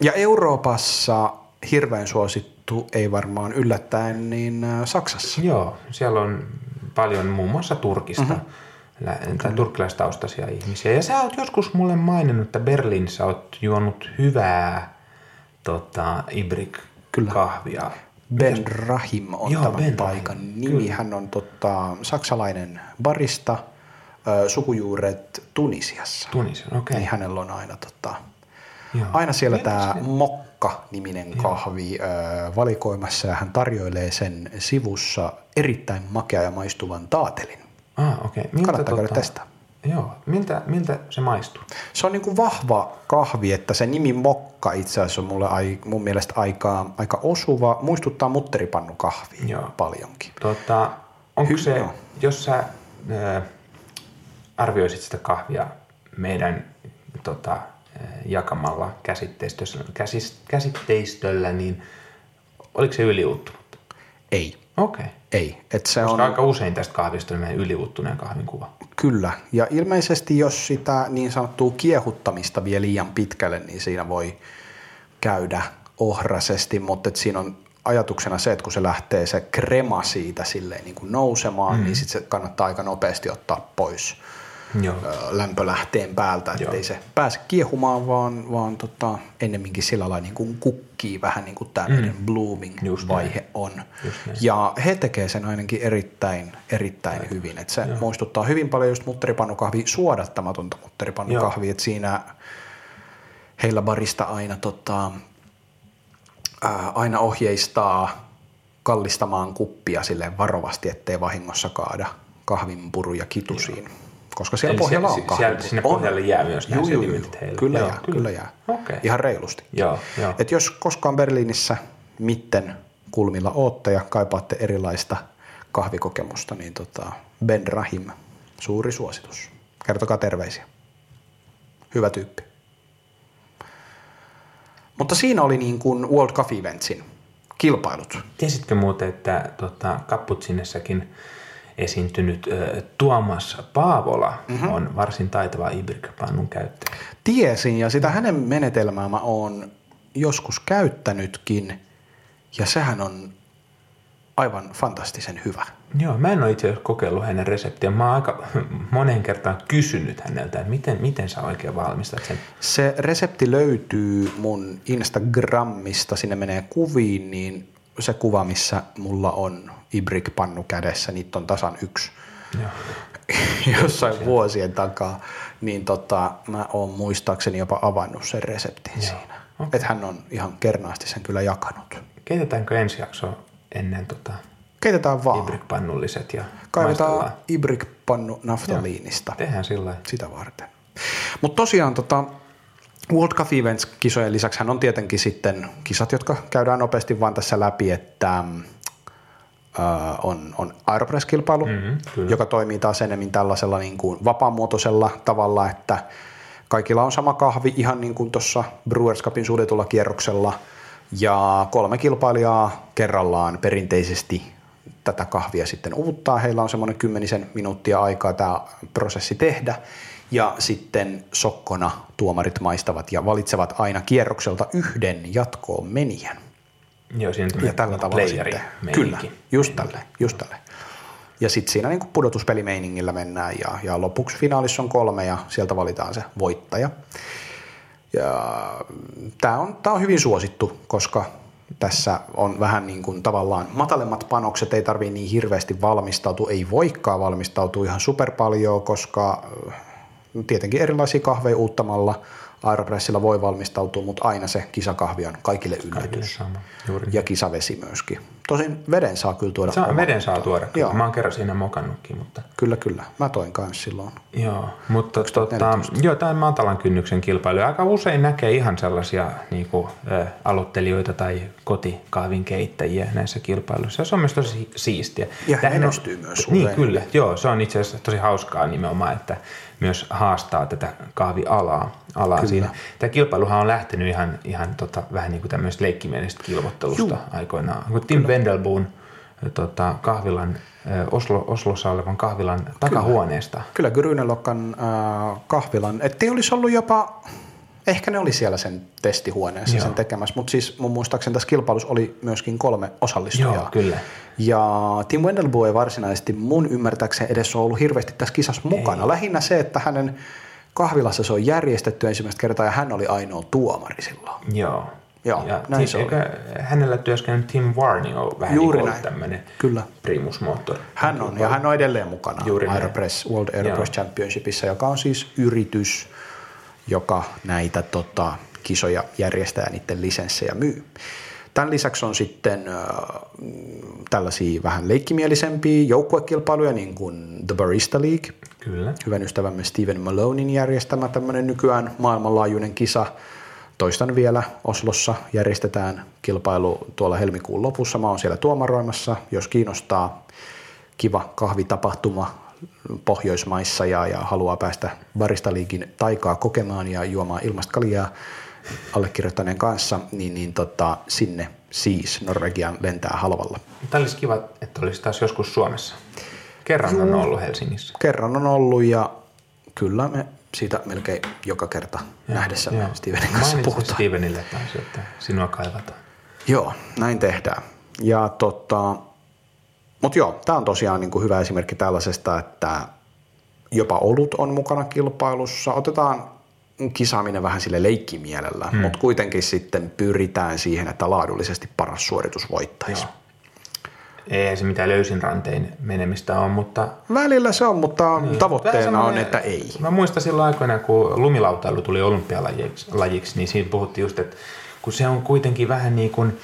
Ja Euroopassa hirveän suosittu, ei varmaan yllättäen, niin äh, Saksassa. Joo, siellä on paljon muun muassa Turkista, mm-hmm. tai turkkilaistaustaisia ihmisiä. Ja sä oot joskus mulle maininnut, että Berliinissä oot juonut hyvää tota, Ibrik-kahvia. Ben Rahim on Joo, tämän Ben Ben Rahim, paikan nimi. kyllä. Hän on tota, saksalainen barista, ö, sukujuuret Tunisiassa. Tunisian, okei. Niin hänellä on aina, tota, Joo. aina siellä tämä se- Mokka-niminen kahvi ö, valikoimassa ja hän tarjoilee sen sivussa erittäin makea ja maistuvan taatelin. Ah, okei. Miltä Kannattaa käydä testaa. Joo, miltä, miltä se maistuu? Se on niin kuin vahva kahvi, että se nimi Mokka itse asiassa on mulle ai, mun mielestä aika, aika osuva. Muistuttaa mutteripannukahvia Joo. paljonkin. Tota, onko Hy- se, joo. jos sä ö, arvioisit sitä kahvia meidän tota, jakamalla käsitteistöllä, käsis, käsitteistöllä, niin oliko se yliuuttunut? Ei, Okei. Okay. ei. Et se Koska on, aika usein tästä kahvista on meidän yliuuttuneen kahvin kuva. Kyllä, ja ilmeisesti jos sitä niin sanottua kiehuttamista vie liian pitkälle, niin siinä voi käydä ohrasesti, mutta et siinä on ajatuksena se, että kun se lähtee se krema siitä silleen niin kuin nousemaan, mm. niin sitten se kannattaa aika nopeasti ottaa pois Joo. lämpölähteen päältä, ettei se pääse kiehumaan, vaan, vaan tota, ennemminkin sillä lailla niin kuin kukkii vähän niin kuin tämmöinen mm. blooming Just vaihe on. Ja he tekee sen ainakin erittäin, erittäin hyvin. Et se Joo. muistuttaa hyvin paljon just mutteripannukahvia, suodattamatonta mutteripannukahvia. Et siinä heillä barista aina, tota, ää, aina ohjeistaa kallistamaan kuppia varovasti, ettei vahingossa kaada kahvinpuruja kitusiin. Joo. Koska siellä Eli pohjalla se- on kahvi. siellä- sinne pohjalle jää myös nämä sedimentit heille. Kyllä Joo, jää, kyllä. kyllä jää. Okei. Ihan reilusti. Joo, joo. Et jos koskaan Berliinissä mitten kulmilla ootte ja kaipaatte erilaista kahvikokemusta, niin tota Ben Rahim, suuri suositus. Kertokaa terveisiä. Hyvä tyyppi. Mutta siinä oli niin kuin World Coffee Eventsin kilpailut. Tiesitkö muuten, että tota, Kapputsinessäkin esiintynyt Tuomas Paavola mm-hmm. on varsin taitava Ibrik-pannun käyttäjä? Tiesin ja sitä hänen menetelmää mä oon joskus käyttänytkin ja sehän on aivan fantastisen hyvä. Joo, mä en ole itse asiassa kokeillut hänen reseptiä. Mä oon aika monen kertaan kysynyt häneltä, että miten, miten sä oikein valmistat sen. Se resepti löytyy mun Instagramista, sinne menee kuviin, niin se kuva, missä mulla on Ibrik-pannu kädessä, niitä on tasan yksi jossain vuosien takaa, niin tota, mä oon muistaakseni jopa avannut sen reseptin Joo. siinä. Okay. Että hän on ihan kernaasti sen kyllä jakanut. Keitetäänkö ensi jakso ennen tota, Keitetään vaan. Ibrik-pannulliset ja Kaivetaan? Ibrik-pannu naftaliinista Tehdään sillä sitä varten. Mutta tosiaan tota, World Cup Events-kisojen lisäksi hän on tietenkin sitten kisat, jotka käydään nopeasti vaan tässä läpi, että äh, on, on Aeropress-kilpailu, Mhm, kyllä. joka toimii taas enemmän tällaisella niin kuin vapaamuotoisella tavalla, että kaikilla on sama kahvi ihan niin kuin tuossa Brewers Cupin suljetulla kierroksella ja kolme kilpailijaa kerrallaan perinteisesti tätä kahvia sitten uuttaa. Heillä on semmoinen kymmenisen minuuttia aikaa tämä prosessi tehdä ja sitten sokkona tuomarit maistavat ja valitsevat aina kierrokselta yhden jatkoon menijän. Joo, siinä Ja tällä tavalla sitten. meininki. Kyllä, just tälle, just tälle. Ja sitten siinä niin pudotuspelimeiningillä mennään ja, ja lopuksi finaalissa on kolme ja sieltä valitaan se voittaja. Ja tämä on, tää on hyvin suosittu, koska tässä on vähän niin kuin tavallaan matalemmat panokset, ei tarvii niin hirveästi valmistautua, ei voikaan valmistautua ihan super paljon, koska tietenkin erilaisia kahveja uuttamalla Aeropressilla voi valmistautua, mutta aina se kisakahvi on kaikille yllätys. Sama. Juuri. Ja kisavesi myöskin. Tosin veden saa kyllä tuoda. Saa, veden saa tuoda. Kyllä. Joo. Mä oon kerran siinä mokannutkin, mutta Kyllä, kyllä. Mä toin kanssa silloin. Joo, mutta tota, joo, tämä matalan kynnyksen kilpailu. Aika usein näkee ihan sellaisia niin kuin, ä, aloittelijoita tai kotikahvin keittäjiä näissä kilpailuissa. Se on myös tosi siistiä. Ja Tämähän menestyy myös Niin, usein. kyllä. Joo, se on itse asiassa tosi hauskaa nimenomaan, että myös haastaa tätä kahvialaa alaa siinä. Tämä kilpailuhan on lähtenyt ihan, ihan tota, vähän niin kuin tämmöistä leikkimielisestä kilvottelusta Juh. aikoinaan. Kun Tim Kyllä. Wendelboon tota, kahvilan, Oslo, Oslossa olevan kahvilan Kyllä. takahuoneesta. Kyllä, Grynelokkan äh, kahvilan. Ettei olisi ollut jopa Ehkä ne oli siellä sen testihuoneessa Joo. sen tekemässä, mutta siis mun muistaakseni tässä kilpailussa oli myöskin kolme osallistujaa. Joo, kyllä. Ja Tim Wendelbo ei varsinaisesti mun ymmärtääkseni edes ollut hirveästi tässä kisassa mukana. Ei. Lähinnä se, että hänen kahvilassa se on järjestetty ensimmäistä kertaa ja hän oli ainoa tuomari silloin. Joo. Joo, ja näin se eikä hänellä työskennellyt Tim Varney on vähän Juuri niin tämmöinen Kyllä. primus motor. Hän on, ja hän on edelleen mukana Juuri Aeropress, World Aeropress Joo. Championshipissa, joka on siis yritys, joka näitä tota, kisoja järjestää ja niiden lisenssejä myy. Tämän lisäksi on sitten äh, tällaisia vähän leikkimielisempiä joukkuekilpailuja, niin kuin The Barista League. Kyllä. Hyvän ystävämme Steven Malonin järjestämä tämmöinen nykyään maailmanlaajuinen kisa. Toistan vielä, Oslossa järjestetään kilpailu tuolla helmikuun lopussa. Mä oon siellä tuomaroimassa, jos kiinnostaa kiva kahvitapahtuma Pohjoismaissa ja, ja haluaa päästä baristaliikin taikaa kokemaan ja juomaan ilmasta kaljaa allekirjoittaneen kanssa, niin, niin tota, sinne siis Norvegian lentää halvalla. Tämä olisi kiva, että olisi taas joskus Suomessa. Kerran on ollut Helsingissä. Kerran on ollut ja kyllä me siitä melkein joka kerta ja, nähdessämme joo. Stevenin kanssa Mainitsin puhutaan. Stevenille taas, että sinua kaivataan. Joo, näin tehdään. Ja tota, mutta joo, tämä on tosiaan niin kuin hyvä esimerkki tällaisesta, että jopa olut on mukana kilpailussa. Otetaan kisaaminen vähän sille leikkimielellä, hmm. mutta kuitenkin sitten pyritään siihen, että laadullisesti paras suoritus voittaisi. Joo. Ei se mitään löysin rantein menemistä on, mutta... Välillä se on, mutta niin. tavoitteena on, että ei. Mä muistan silloin aikoina, kun lumilautailu tuli olympialajiksi, niin siinä puhuttiin just, että kun se on kuitenkin vähän niin kuin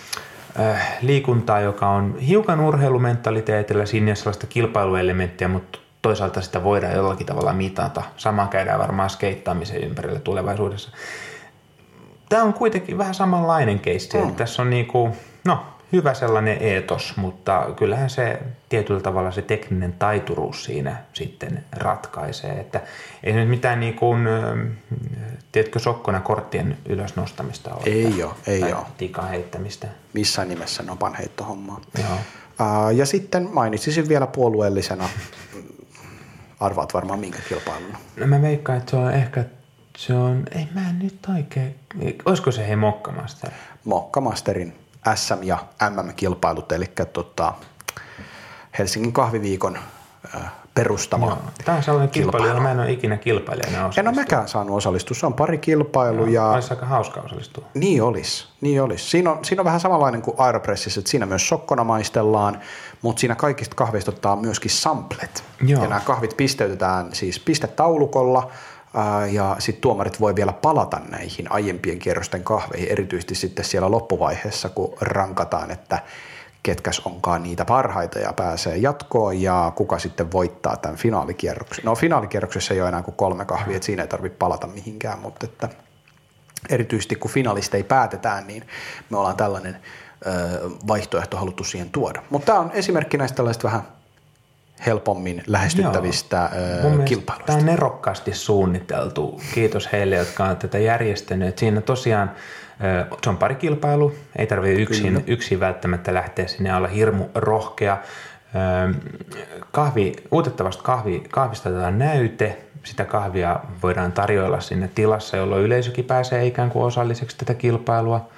äh, liikuntaa, joka on hiukan urheilumentaliteetillä, siinä sellaista kilpailuelementtiä, mutta toisaalta sitä voidaan jollakin tavalla mitata. Sama käydään varmaan skeittaamisen ympärillä tulevaisuudessa. Tämä on kuitenkin vähän samanlainen keissi. Mm. Tässä on niinku, no, hyvä sellainen eetos, mutta kyllähän se tietyllä tavalla se tekninen taituruus siinä sitten ratkaisee. Että ei nyt mitään niin kuin, tiedätkö, sokkona korttien ylös nostamista ole. Ei ole, ei ole. Tikan heittämistä. Missään nimessä nopan heittohommaa. Joo. Ja sitten mainitsisin vielä puolueellisena, arvaat varmaan minkä kilpailun. No mä veikkaan, että se on ehkä, se on, ei mä nyt oikein, olisiko se hei Mokkamaster? Mokkamasterin SM- ja MM-kilpailut, eli tota, Helsingin kahviviikon perustama Joo. Tämä on sellainen kilpailu, johon mä en ole ikinä kilpailijana osallistua. En ole mäkään saanut osallistua. Se on pari kilpailu. Ja... Olisi aika hauska osallistua. Niin olisi. Niin olisi. Siinä, on, siinä on vähän samanlainen kuin Aeropressissa, että siinä myös sokkona maistellaan, mutta siinä kaikista kahveista ottaa myöskin samplet. Joo. Ja nämä kahvit pisteytetään siis pistetaulukolla, ja sitten tuomarit voi vielä palata näihin aiempien kierrosten kahveihin, erityisesti sitten siellä loppuvaiheessa, kun rankataan, että ketkäs onkaan niitä parhaita ja pääsee jatkoon ja kuka sitten voittaa tämän finaalikierroksen. No finaalikierroksessa ei ole enää kuin kolme kahvia, että siinä ei tarvitse palata mihinkään, mutta että erityisesti kun ei päätetään, niin me ollaan tällainen vaihtoehto haluttu siihen tuoda. Mutta tämä on esimerkki näistä tällaista vähän helpommin lähestyttävistä Joo. kilpailuista. Tämä on nerokkaasti suunniteltu. Kiitos heille, jotka ovat tätä järjestäneet. Siinä tosiaan se on pari kilpailu, ei tarvitse yksin, yksin välttämättä lähteä sinne olla hirmu rohkea. Kahvi, uutettavasta kahvi, kahvista otetaan näyte, sitä kahvia voidaan tarjoilla sinne tilassa, jolloin yleisökin pääsee ikään kuin osalliseksi tätä kilpailua.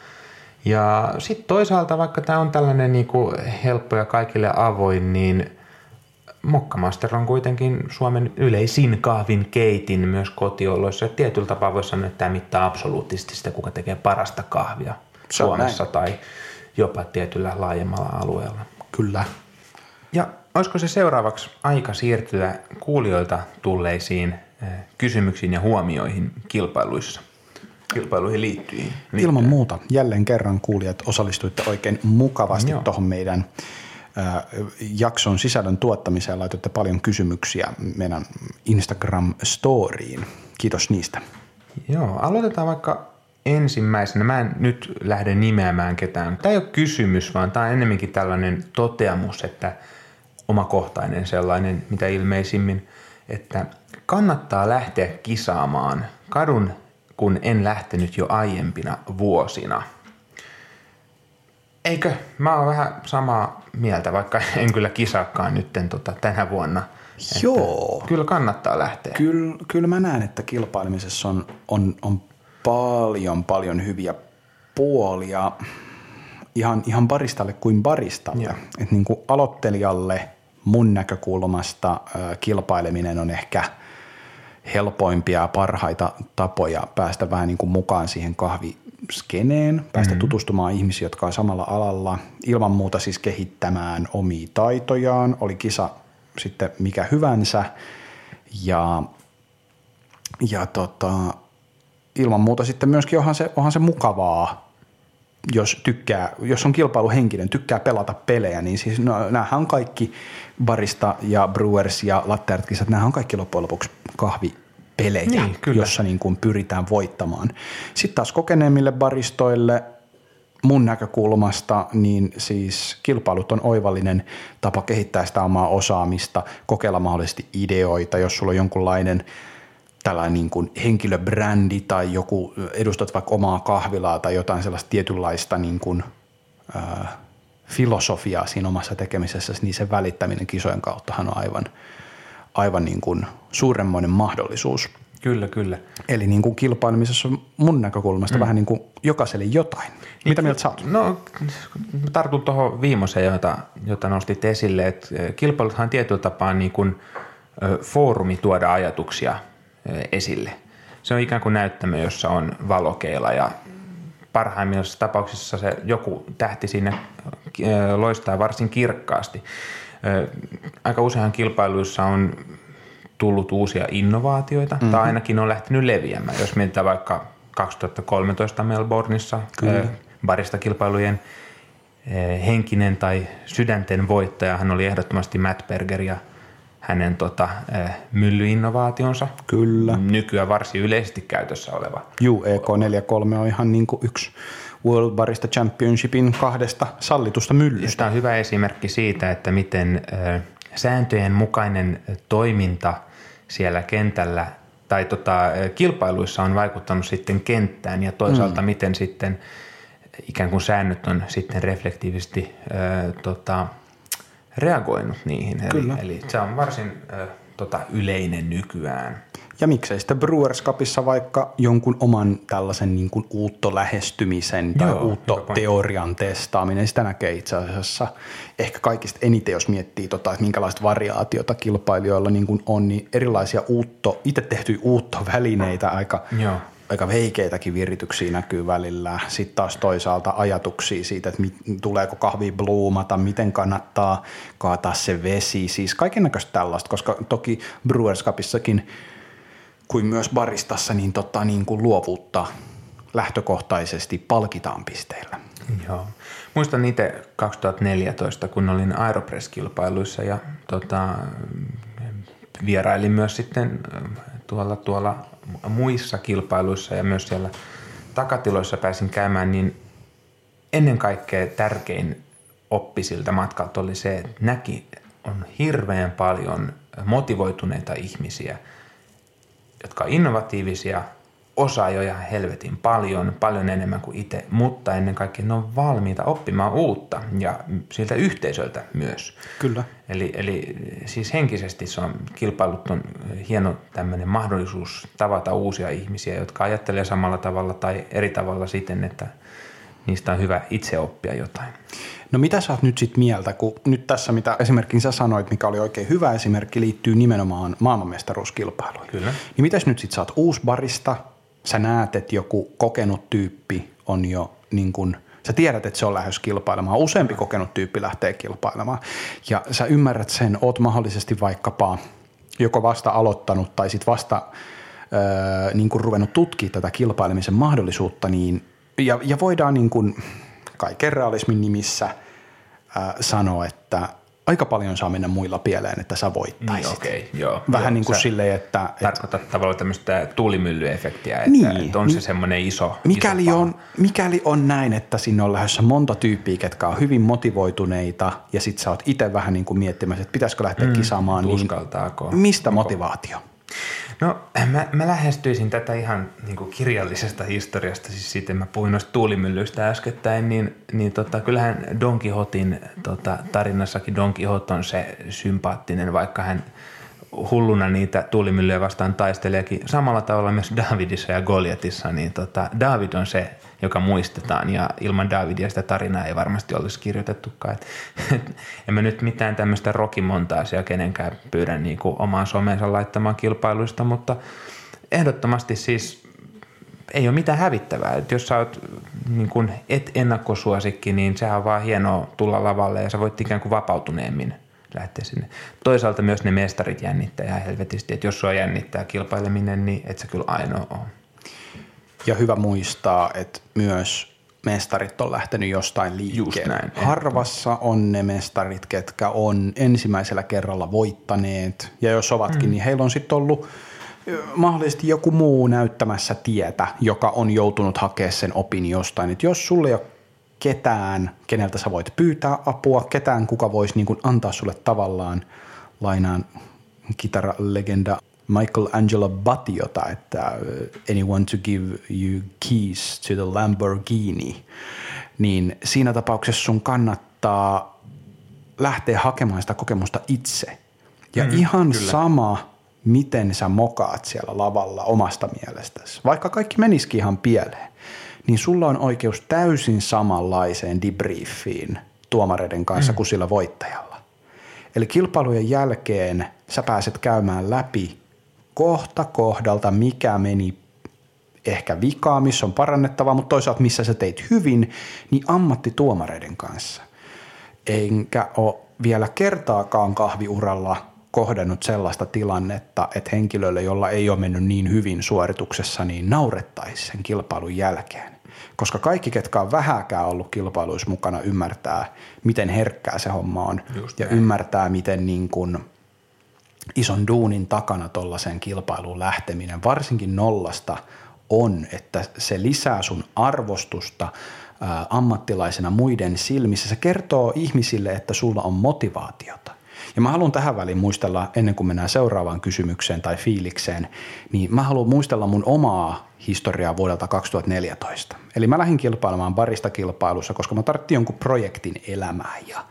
Ja sitten toisaalta, vaikka tämä on tällainen niin kuin helppo ja kaikille avoin, niin Mokkamaster on kuitenkin Suomen yleisin kahvin keitin myös kotioloissa. Tietyllä tapaa voisi sanoa, että tämä mittaa absoluuttisesti sitä, kuka tekee parasta kahvia Se Suomessa tai jopa tietyllä laajemmalla alueella. Kyllä. Ja olisiko se seuraavaksi aika siirtyä kuulijoilta tulleisiin eh, kysymyksiin ja huomioihin kilpailuissa? kilpailuihin liittyen. Ilman muuta. Jälleen kerran kuulijat osallistuitte oikein mukavasti tuohon meidän jakson sisällön tuottamiseen laitatte paljon kysymyksiä meidän Instagram-storiin. Kiitos niistä. Joo, aloitetaan vaikka ensimmäisenä. Mä en nyt lähde nimeämään ketään. Tämä ei ole kysymys, vaan tämä on enemmänkin tällainen toteamus, että omakohtainen sellainen, mitä ilmeisimmin, että kannattaa lähteä kisaamaan kadun kun en lähtenyt jo aiempina vuosina. Eikö? Mä oon vähän samaa mieltä, vaikka en kyllä kisaakaan nytten tota, tänä vuonna. Joo. Kyllä kannattaa lähteä. Kyllä, kyllä mä näen, että kilpailemisessa on, on, on paljon, paljon hyviä puolia ihan, ihan baristalle kuin baristalle. Et niin kuin aloittelijalle mun näkökulmasta äh, kilpaileminen on ehkä helpoimpia ja parhaita tapoja päästä vähän niin kuin mukaan siihen kahviskeneen, päästä mm-hmm. tutustumaan ihmisiin, jotka on samalla alalla, ilman muuta siis kehittämään omia taitojaan, oli kisa sitten mikä hyvänsä ja, ja tota, ilman muuta sitten myöskin onhan se, onhan se mukavaa, jos tykkää, jos on kilpailuhenkinen, tykkää pelata pelejä, niin siis no, näähän on kaikki barista ja brewers ja latte kisat, nämä on kaikki loppujen lopuksi kahvipelejä, niin, kyllä. jossa niin kuin pyritään voittamaan. Sitten taas kokeneemmille baristoille mun näkökulmasta, niin siis kilpailut on oivallinen tapa kehittää sitä omaa osaamista, kokeilla mahdollisesti ideoita, jos sulla on jonkunlainen – tällainen niin kuin henkilöbrändi tai joku, edustat vaikka omaa kahvilaa tai jotain sellaista tietynlaista niin kuin, ää, filosofiaa siinä omassa tekemisessä, niin sen välittäminen kisojen kauttahan on aivan, aivan niin kuin suuremmoinen mahdollisuus. Kyllä, kyllä. Eli niin kuin kilpailemisessa on mun näkökulmasta mm. vähän niin kuin jokaiselle jotain. Mitä mieltä sä oot? No tartun tuohon viimeiseen, jota, jota nostit esille, että kilpailuthan tietyllä tapaa niin kuin foorumi tuoda ajatuksia – esille. Se on ikään kuin näyttämö, jossa on valokeila ja parhaimmissa tapauksissa se joku tähti siinä loistaa varsin kirkkaasti. Aika useinhan kilpailuissa on tullut uusia innovaatioita mm-hmm. tai ainakin on lähtenyt leviämään. Jos mietitään vaikka 2013 Melbourneissa Kyllä. barista kilpailujen henkinen tai sydänten voittaja, hän oli ehdottomasti Matt Berger ja – hänen tota, myllyinnovaationsa. Kyllä. Nykyään varsin yleisesti käytössä oleva. Juu, EK43 on ihan niin kuin yksi World Barista Championshipin kahdesta sallitusta myllystä. Tämä on hyvä esimerkki siitä, että miten sääntöjen mukainen toiminta siellä kentällä tai tota, kilpailuissa on vaikuttanut sitten kenttään ja toisaalta mm. miten sitten ikään kuin säännöt on sitten reflektiivisesti äh, tota, reagoinut niihin. Kyllä. Eli, eli se on varsin äh, tota, yleinen nykyään. Ja miksei sitten Brewers Cupissa vaikka jonkun oman tällaisen niin kuin uutto lähestymisen tai Joo, uutto teorian testaaminen, sitä näkee itse asiassa ehkä kaikista eniten, jos miettii, tota, että minkälaista variaatiota kilpailijoilla niin kuin on, niin erilaisia uutto, itse tehtyjä uuttovälineitä aika Joo aika veikeitäkin virityksiä näkyy välillä. Sitten taas toisaalta ajatuksia siitä, että mit, tuleeko kahvi bluumata, miten kannattaa kaataa se vesi. Siis näköistä tällaista, koska toki Brewers Cupissakin kuin myös baristassa niin, tota, niin kuin luovuutta lähtökohtaisesti palkitaan pisteillä. Joo. Muistan itse 2014, kun olin Aeropress-kilpailuissa ja tota, vierailin myös sitten tuolla, tuolla muissa kilpailuissa ja myös siellä takatiloissa pääsin käymään, niin ennen kaikkea tärkein oppi siltä matkalta oli se, että näki on hirveän paljon motivoituneita ihmisiä, jotka on innovatiivisia, osaa jo ihan helvetin paljon, paljon enemmän kuin itse, mutta ennen kaikkea ne on valmiita oppimaan uutta ja siltä yhteisöltä myös. Kyllä. Eli, eli siis henkisesti se on, kilpailut on hieno tämmöinen mahdollisuus tavata uusia ihmisiä, jotka ajattelee samalla tavalla tai eri tavalla siten, että niistä on hyvä itse oppia jotain. No mitä sä oot nyt sitten mieltä, kun nyt tässä mitä esimerkiksi sä sanoit, mikä oli oikein hyvä esimerkki, liittyy nimenomaan maailmanmestaruuskilpailuun. Kyllä. Niin mitäs nyt sitten sä oot uusbarista, sä näet, että joku kokenut tyyppi on jo niin kuin, sä tiedät, että se on lähes kilpailemaan. Useampi kokenut tyyppi lähtee kilpailemaan. Ja sä ymmärrät sen, oot mahdollisesti vaikkapa joko vasta aloittanut tai sitten vasta öö, niin kuin ruvennut tutkimaan tätä kilpailemisen mahdollisuutta, niin, ja, ja voidaan niin kuin kaiken realismin nimissä sanoa, että aika paljon saa mennä muilla pieleen, että sä voittaisit. Niin, okay, joo, Vähän joo, niin kuin silleen, että... Tarkoitat että, tavallaan tämmöistä tuulimyllyefektiä, että, niin, että on se semmoinen iso mikäli iso on, mikäli on näin, että sinne on lähdössä monta tyyppiä, ketkä on hyvin motivoituneita, ja sit sä oot itse vähän niin kuin miettimässä, että pitäisikö lähteä mm, kisaamaan, niin mistä Onko? motivaatio? No mä, mä lähestyisin tätä ihan niin kuin kirjallisesta historiasta, siis sitten mä puhuin noista tuulimyllyistä äskettäin, niin, niin tota, kyllähän Don Quixotin tota, tarinassakin Don Quixote on se sympaattinen, vaikka hän hulluna niitä tuulimyllyjä vastaan taisteleekin. Samalla tavalla myös Davidissa ja Goliatissa, niin tota, David on se, joka muistetaan ja ilman Davidia sitä tarinaa ei varmasti olisi kirjoitettukaan. Et, et, en mä nyt mitään tämmöistä rokimontaasia kenenkään pyydä niin kuin omaan someensa laittamaan kilpailuista, mutta ehdottomasti siis ei ole mitään hävittävää. Et jos sä oot niin kuin et ennakkosuosikki, niin sehän on vaan hienoa tulla lavalle ja sä voit ikään kuin vapautuneemmin lähteä sinne. Toisaalta myös ne mestarit jännittää ihan helvetisti, että jos sua jännittää kilpaileminen, niin et sä kyllä ainoa ole. Ja hyvä muistaa, että myös mestarit on lähtenyt jostain liikkeelle. näin, Harvassa on ne mestarit, ketkä on ensimmäisellä kerralla voittaneet. Ja jos ovatkin, mm. niin heillä on sitten ollut mahdollisesti joku muu näyttämässä tietä, joka on joutunut hakemaan sen opin jostain. Et jos sulle ei ole ketään, keneltä sä voit pyytää apua, ketään, kuka voisi niin antaa sulle tavallaan lainaan kitaralegenda Michael Angelo Battiota, että uh, anyone to give you keys to the Lamborghini, niin siinä tapauksessa sun kannattaa lähteä hakemaan sitä kokemusta itse. Ja mm, ihan kyllä. sama, miten sä mokaat siellä lavalla omasta mielestäsi, vaikka kaikki menisikin ihan pieleen, niin sulla on oikeus täysin samanlaiseen debriefiin tuomareiden kanssa mm. kuin sillä voittajalla. Eli kilpailujen jälkeen sä pääset käymään läpi kohta kohdalta, mikä meni ehkä vikaa, missä on parannettavaa, mutta toisaalta missä sä teit hyvin, niin ammattituomareiden kanssa. Enkä ole vielä kertaakaan kahviuralla kohdannut sellaista tilannetta, että henkilölle, jolla ei ole mennyt niin hyvin suorituksessa, niin naurettaisiin sen kilpailun jälkeen. Koska kaikki, ketkä on vähäkään ollut kilpailuissa mukana, ymmärtää, miten herkkää se homma on Just ja näin. ymmärtää, miten niin kuin – ison duunin takana tuollaiseen kilpailuun lähteminen, varsinkin nollasta, on, että se lisää sun arvostusta ammattilaisena muiden silmissä. Se kertoo ihmisille, että sulla on motivaatiota. Ja mä haluan tähän väliin muistella, ennen kuin mennään seuraavaan kysymykseen tai fiilikseen, niin mä haluan muistella mun omaa historiaa vuodelta 2014. Eli mä lähdin kilpailemaan barista kilpailussa, koska mä tarvitsin jonkun projektin elämään ja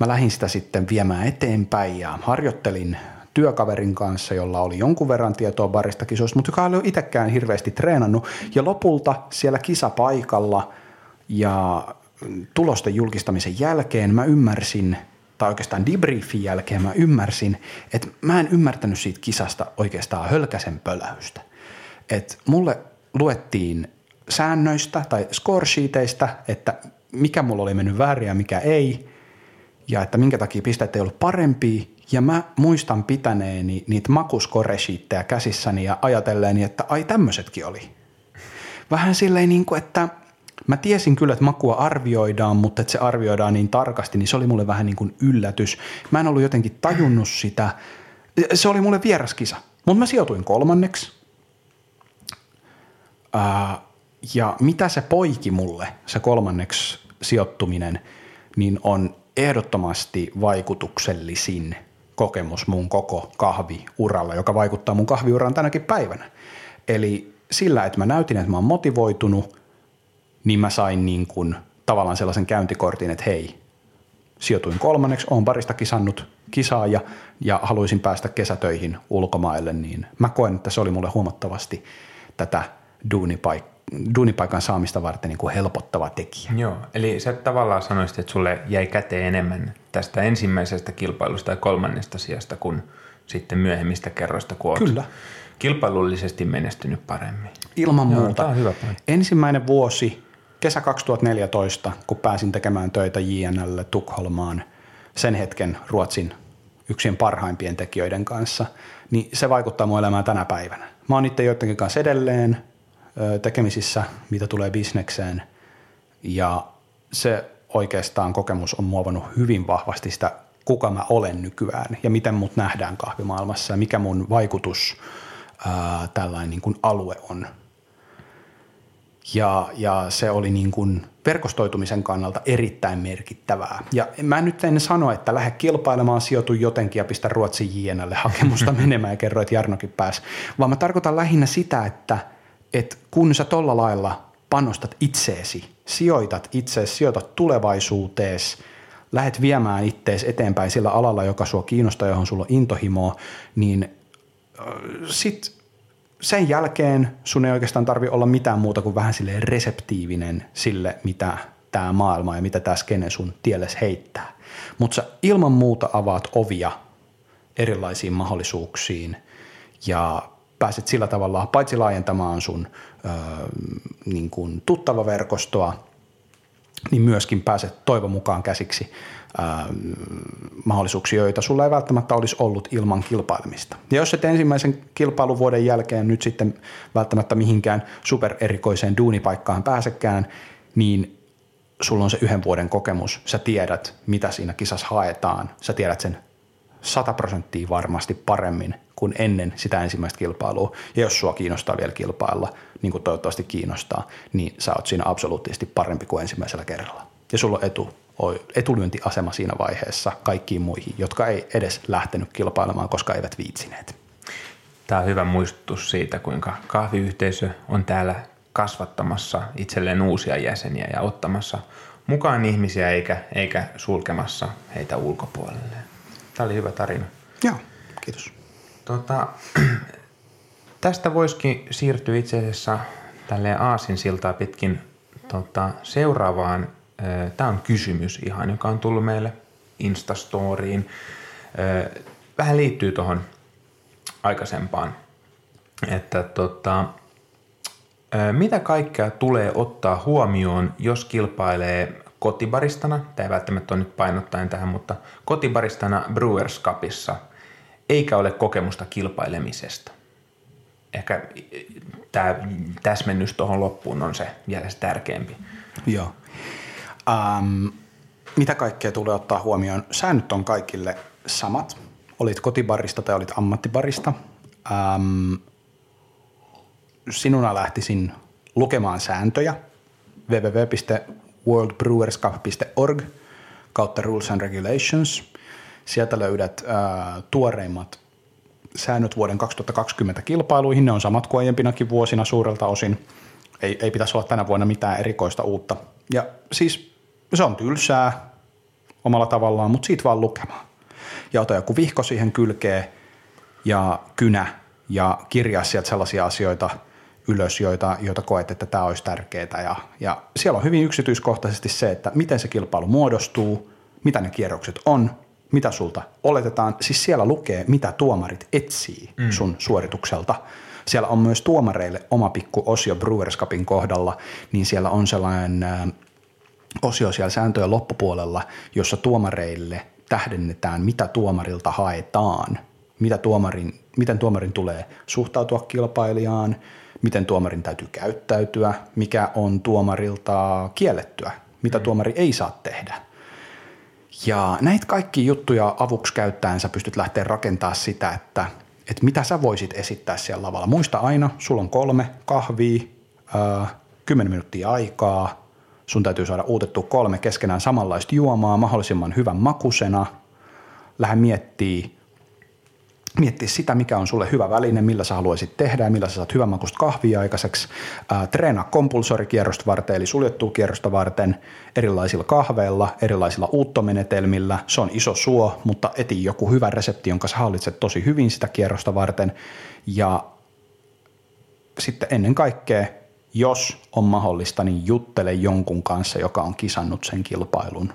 mä lähdin sitä sitten viemään eteenpäin ja harjoittelin työkaverin kanssa, jolla oli jonkun verran tietoa barista kisoista, mutta joka ei ole itsekään hirveästi treenannut. Ja lopulta siellä kisapaikalla ja tulosten julkistamisen jälkeen mä ymmärsin, tai oikeastaan debriefin jälkeen mä ymmärsin, että mä en ymmärtänyt siitä kisasta oikeastaan hölkäsen pöläystä. Että mulle luettiin säännöistä tai scoresheeteistä, että mikä mulla oli mennyt väärin ja mikä ei, ja että minkä takia pisteet ei ollut parempia, ja mä muistan pitäneeni niitä makuskoreshiittejä käsissäni ja ajatelleeni, että ai tämmöisetkin oli. Vähän silleen niin kuin, että mä tiesin kyllä, että makua arvioidaan, mutta että se arvioidaan niin tarkasti, niin se oli mulle vähän niin kuin yllätys. Mä en ollut jotenkin tajunnut sitä. Se oli mulle vieras kisa, mutta mä sijoituin kolmanneksi. ja mitä se poiki mulle, se kolmanneksi sijoittuminen, niin on ehdottomasti vaikutuksellisin – kokemus mun koko kahviuralla, joka vaikuttaa mun kahviuraan tänäkin päivänä. Eli sillä, että mä näytin, että mä oon motivoitunut, niin mä sain niin kuin tavallaan sellaisen käyntikortin, että hei, sijoituin kolmanneksi, oon parista kisannut kisaa ja, ja haluaisin päästä kesätöihin ulkomaille, niin mä koen, että se oli mulle huomattavasti tätä duunipaikkaa duunipaikan saamista varten niin kuin helpottava tekijä. Joo, eli sä tavallaan sanoisit, että sulle jäi käteen enemmän tästä ensimmäisestä kilpailusta ja kolmannesta sijasta kuin sitten myöhemmistä kerroista, kun Kyllä. kilpailullisesti menestynyt paremmin. Ilman Joo, muuta. On hyvä Ensimmäinen vuosi, kesä 2014, kun pääsin tekemään töitä JNL Tukholmaan, sen hetken Ruotsin yksien parhaimpien tekijöiden kanssa, niin se vaikuttaa mun elämään tänä päivänä. Mä oon itse joidenkin kanssa edelleen, tekemisissä, mitä tulee bisnekseen. Ja se oikeastaan kokemus on muovannut hyvin vahvasti sitä, kuka mä olen nykyään ja miten mut nähdään kahvimaailmassa ja mikä mun vaikutus ää, tällainen niin kuin alue on. Ja, ja se oli niin kuin verkostoitumisen kannalta erittäin merkittävää. Ja mä nyt en sano, että lähde kilpailemaan, sijoitu jotenkin ja pistä Ruotsin JNlle hakemusta menemään ja kerro, että Jarnokin pääsi, vaan mä tarkoitan lähinnä sitä, että, että kun sä tolla lailla panostat itseesi, sijoitat itseesi, sijoitat tulevaisuuteesi, lähdet viemään ittees eteenpäin sillä alalla, joka sua kiinnostaa, johon sulla on intohimoa, niin sit sen jälkeen sun ei oikeastaan tarvi olla mitään muuta kuin vähän sille reseptiivinen sille, mitä tämä maailma ja mitä tämä skene sun tielles heittää. Mutta sä ilman muuta avaat ovia erilaisiin mahdollisuuksiin ja pääset sillä tavalla paitsi laajentamaan sun ö, niin kuin tuttava verkostoa, niin myöskin pääset toivon mukaan käsiksi ää, mahdollisuuksia, joita sulla ei välttämättä olisi ollut ilman kilpailemista. Ja jos et ensimmäisen kilpailuvuoden jälkeen nyt sitten välttämättä mihinkään supererikoiseen duunipaikkaan pääsekään, niin sulla on se yhden vuoden kokemus, sä tiedät, mitä siinä kisassa haetaan, sä tiedät sen 100 prosenttia varmasti paremmin kuin ennen sitä ensimmäistä kilpailua. Ja jos sua kiinnostaa vielä kilpailla, niin kuin toivottavasti kiinnostaa, niin sä oot siinä absoluuttisesti parempi kuin ensimmäisellä kerralla. Ja sulla on etu, etulyöntiasema siinä vaiheessa kaikkiin muihin, jotka ei edes lähtenyt kilpailemaan, koska eivät viitsineet. Tämä on hyvä muistutus siitä, kuinka kahviyhteisö on täällä kasvattamassa itselleen uusia jäseniä ja ottamassa mukaan ihmisiä eikä, eikä sulkemassa heitä ulkopuolelle. Tämä oli hyvä tarina. Joo, kiitos. Tota, tästä voisikin siirtyä itse asiassa tälleen aasinsiltaa pitkin tota, seuraavaan. Tämä on kysymys ihan, joka on tullut meille Instastoriin. Vähän liittyy tuohon aikaisempaan, että tota, mitä kaikkea tulee ottaa huomioon, jos kilpailee kotibaristana, tämä ei välttämättä ole nyt painottaen tähän, mutta kotibaristana Brewers Cupissa, eikä ole kokemusta kilpailemisesta. Ehkä tämä täsmennys tuohon loppuun on se vielä se tärkeämpi. Joo. Um, mitä kaikkea tulee ottaa huomioon? Säännöt on kaikille samat. Olit kotibarista tai olit ammattibarista. Um, sinuna lähtisin lukemaan sääntöjä www worldbrewerscup.org kautta Rules and Regulations. Sieltä löydät ää, tuoreimmat säännöt vuoden 2020 kilpailuihin. Ne on samat kuin aiempinakin vuosina suurelta osin. Ei, ei pitäisi olla tänä vuonna mitään erikoista uutta. Ja siis se on tylsää omalla tavallaan, mutta siitä vaan lukemaan. Ja ota joku vihko siihen kylkeen ja kynä ja kirjaa sieltä sellaisia asioita – ylös, joita, joita koet, että tämä olisi tärkeää. Ja, ja siellä on hyvin yksityiskohtaisesti se, että miten se kilpailu muodostuu, mitä ne kierrokset on, mitä sulta oletetaan. Siis siellä lukee, mitä tuomarit etsii mm. sun suoritukselta. Siellä on myös tuomareille oma pikku osio Brewers Cupin kohdalla, niin siellä on sellainen osio siellä sääntöjen loppupuolella, jossa tuomareille tähdennetään, mitä tuomarilta haetaan, mitä tuomarin, miten tuomarin tulee suhtautua kilpailijaan, miten tuomarin täytyy käyttäytyä, mikä on tuomarilta kiellettyä, mitä mm. tuomari ei saa tehdä. Ja näitä kaikki juttuja avuksi käyttäen sä pystyt lähteä rakentamaan sitä, että, että mitä sä voisit esittää siellä lavalla. Muista aina, sulla on kolme kahvia, äh, kymmenen minuuttia aikaa, sun täytyy saada uutettua kolme keskenään samanlaista juomaa mahdollisimman hyvän makusena. Lähde miettii, miettiä sitä, mikä on sulle hyvä väline, millä sä haluaisit tehdä ja millä sä saat hyvän makusta kahvia aikaiseksi. Ää, treenaa kompulsorikierrosta varten, eli suljettua kierrosta varten erilaisilla kahveilla, erilaisilla uuttomenetelmillä. Se on iso suo, mutta eti joku hyvä resepti, jonka sä hallitset tosi hyvin sitä kierrosta varten. Ja sitten ennen kaikkea, jos on mahdollista, niin juttele jonkun kanssa, joka on kisannut sen kilpailun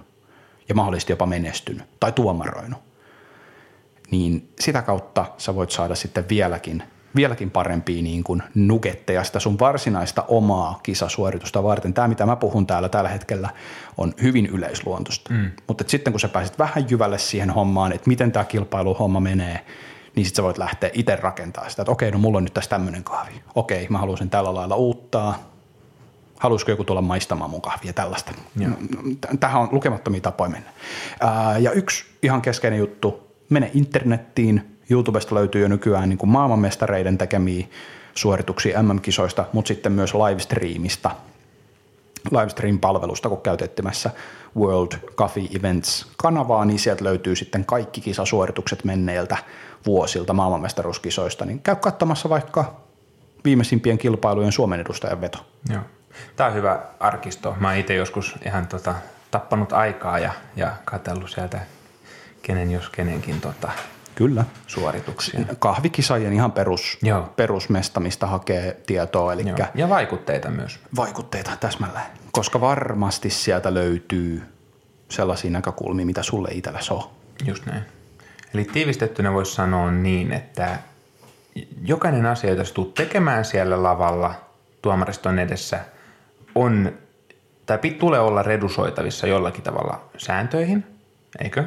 ja mahdollisesti jopa menestynyt tai tuomaroinut niin sitä kautta sä voit saada sitten vieläkin, vieläkin parempia niin kuin nugetteja sitä sun varsinaista omaa kisasuoritusta varten. Tämä, mitä mä puhun täällä tällä hetkellä, on hyvin yleisluontoista. Mm. Mutta sitten kun sä pääset vähän jyvälle siihen hommaan, että miten tämä kilpailuhomma menee, niin sitten sä voit lähteä itse rakentamaan sitä, että okei, no mulla on nyt tässä tämmöinen kahvi. Okei, mä haluaisin tällä lailla uuttaa. Haluaisiko joku tulla maistamaan mun kahvia tällaista? Tähän on lukemattomia tapoja mennä. ja yksi ihan keskeinen juttu, mene internettiin, YouTubesta löytyy jo nykyään niin kuin maailmanmestareiden tekemiä suorituksia MM-kisoista, mutta sitten myös livestreamista. livestream-palvelusta, kun käytettimässä World Coffee Events-kanavaa, niin sieltä löytyy sitten kaikki kisasuoritukset menneiltä vuosilta maailmanmestaruuskisoista, niin käy katsomassa vaikka viimeisimpien kilpailujen Suomen edustajan veto. Joo. Tämä on hyvä arkisto. Mä itse joskus ihan tota, tappanut aikaa ja, ja katsellut sieltä kenen jos kenenkin tota, Kyllä. suorituksia. Kahvikisaajien ihan perus, Joo. perusmesta, mistä hakee tietoa, eli Joo. Ja vaikutteita myös. vaikutteita täsmälleen. Koska varmasti sieltä löytyy sellaisia näkökulmia, mitä sulle itsellesi on. Just näin. Eli tiivistettynä voisi sanoa niin, että jokainen asia, jota tulet tekemään siellä lavalla tuomariston edessä, on, tai tulee olla redusoitavissa jollakin tavalla sääntöihin, eikö?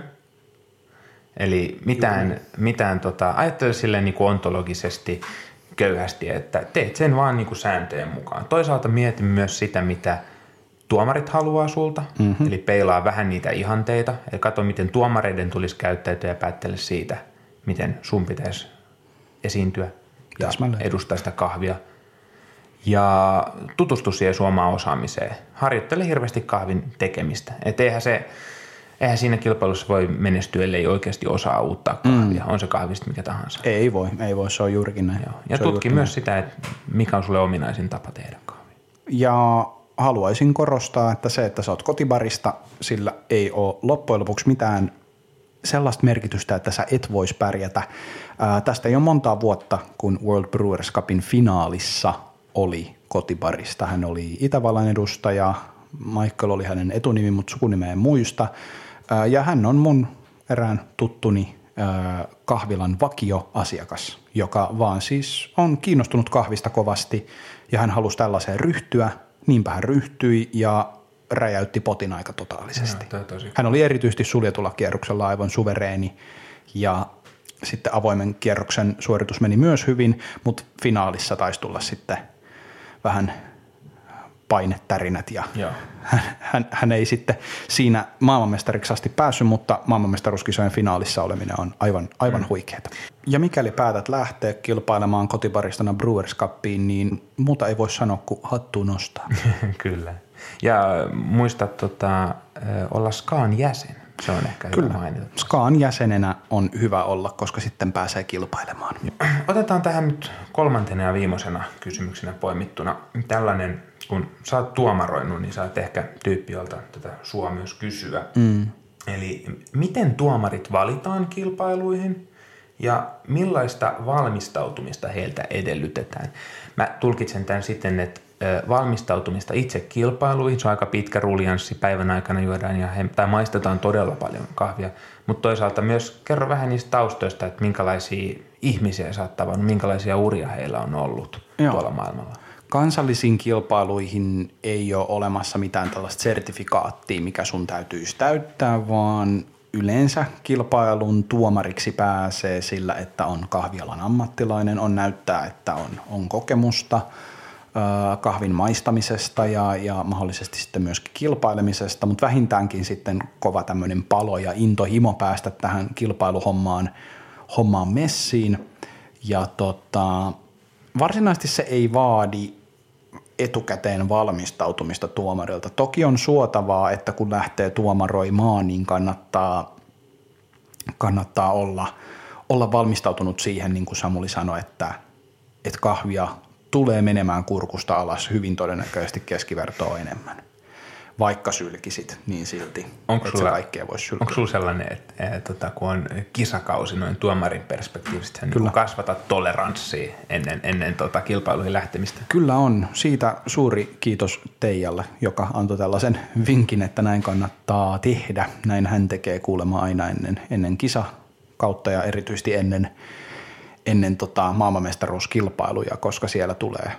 Eli mitään, mitään tota, ajattele silleen niin kuin ontologisesti köyhästi, että teet sen vaan niin kuin sääntöjen mukaan. Toisaalta mieti myös sitä, mitä tuomarit haluaa sulta, mm-hmm. eli peilaa vähän niitä ihanteita, eli katso, miten tuomareiden tulisi käyttäytyä ja päättele siitä, miten sun pitäisi esiintyä ja Täsmälleen. edustaa sitä kahvia. Ja tutustu siihen suomaan osaamiseen. Harjoittele hirveästi kahvin tekemistä. Et eihän, se, eihän siinä kilpailussa voi menestyä, ellei oikeasti osaa uuttaa kahvia. Mm. On se kahvista mikä tahansa. Ei voi, ei voi, se on juurikin näin. Joo. Ja se tutki myös sitä, että mikä on sulle ominaisin tapa tehdä kahvia. Ja haluaisin korostaa, että se, että sä oot kotibarista, sillä ei ole loppujen lopuksi mitään sellaista merkitystä, että sä et vois pärjätä. Ää, tästä ei ole montaa vuotta, kun World Brewers Cupin finaalissa oli kotibarista. Hän oli Itävallan edustaja, Michael oli hänen etunimi, mutta sukunimeä en muista. Ja hän on mun erään tuttuni kahvilan vakioasiakas, joka vaan siis on kiinnostunut kahvista kovasti ja hän halusi tällaiseen ryhtyä. Niinpä hän ryhtyi ja räjäytti potin aika totaalisesti. Joo, Hän oli erityisesti suljetulla kierroksella aivan suvereeni ja sitten avoimen kierroksen suoritus meni myös hyvin, mutta finaalissa taisi tulla sitten vähän painetärinät ja Joo. hän, hän, hän ei sitten siinä maailmanmestariksi asti päässyt, mutta maailmanmestaruuskisojen finaalissa oleminen on aivan, aivan mm. huikeeta. Ja mikäli päätät lähteä kilpailemaan kotibaristona Brewers Cupiin, niin muuta ei voi sanoa kuin hattu nostaa. Kyllä. Ja muista tota, olla Skaan jäsen. Se on ehkä hyvä mainita. Skaan jäsenenä on hyvä olla, koska sitten pääsee kilpailemaan. Otetaan tähän nyt kolmantena ja viimeisenä kysymyksenä poimittuna tällainen, kun sä oot tuomaroinut, niin sä oot ehkä tyyppi, jolta tätä sua myös kysyä. Mm. Eli miten tuomarit valitaan kilpailuihin ja millaista valmistautumista heiltä edellytetään? Mä tulkitsen tämän sitten, että valmistautumista itse kilpailuihin, se on aika pitkä ruljanssi, päivän aikana juodaan ja he, tai maistetaan todella paljon kahvia, mutta toisaalta myös kerro vähän niistä taustoista, että minkälaisia ihmisiä sä oot tavannut, minkälaisia uria heillä on ollut Joo. tuolla maailmalla. Kansallisiin kilpailuihin ei ole olemassa mitään tällaista sertifikaattia, mikä sun täytyisi täyttää, vaan yleensä kilpailun tuomariksi pääsee sillä, että on kahvialan ammattilainen, on näyttää, että on, on kokemusta kahvin maistamisesta ja, ja mahdollisesti sitten myöskin kilpailemisesta, mutta vähintäänkin sitten kova tämmöinen palo ja intohimo päästä tähän kilpailuhommaan hommaan messiin. Ja tota, varsinaisesti se ei vaadi etukäteen valmistautumista tuomarilta. Toki on suotavaa, että kun lähtee tuomaroimaan, niin kannattaa, kannattaa olla, olla valmistautunut siihen, niin kuin Samuli sanoi, että, että kahvia tulee menemään kurkusta alas hyvin todennäköisesti keskivertoa enemmän. Vaikka sylkisit, niin silti, Onko sulla, se kaikkea voisi sylkyä. onko sulla sellainen, että, että, että kun on kisakausi noin tuomarin perspektiivistä, niin kun kasvatat toleranssia ennen, ennen tota kilpailuihin lähtemistä? Kyllä on. Siitä suuri kiitos Teijalle, joka antoi tällaisen vinkin, että näin kannattaa tehdä. Näin hän tekee kuulemma aina ennen, ennen kisakautta ja erityisesti ennen, ennen tota maailmanmestaruuskilpailuja, koska siellä tulee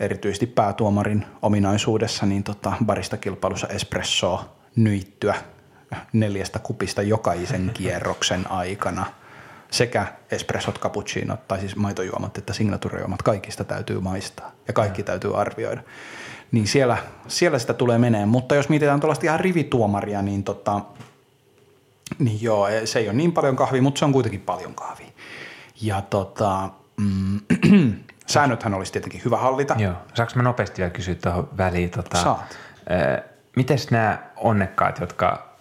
erityisesti päätuomarin ominaisuudessa niin tota baristakilpailussa espressoa nyittyä neljästä kupista jokaisen kierroksen aikana. Sekä espressot, cappuccinot tai siis maitojuomat että signaturejuomat, kaikista täytyy maistaa ja kaikki ja. täytyy arvioida. Niin siellä, siellä sitä tulee meneen, mutta jos mietitään tuollaista ihan rivituomaria, niin, tota, niin joo, se ei ole niin paljon kahvia, mutta se on kuitenkin paljon kahvia. Ja tota, mm, säännöthän olisi tietenkin hyvä hallita. Joo. Saanko mä nopeasti vielä kysyä tuohon väliin? Tota, Saat. Mites nämä onnekkaat, jotka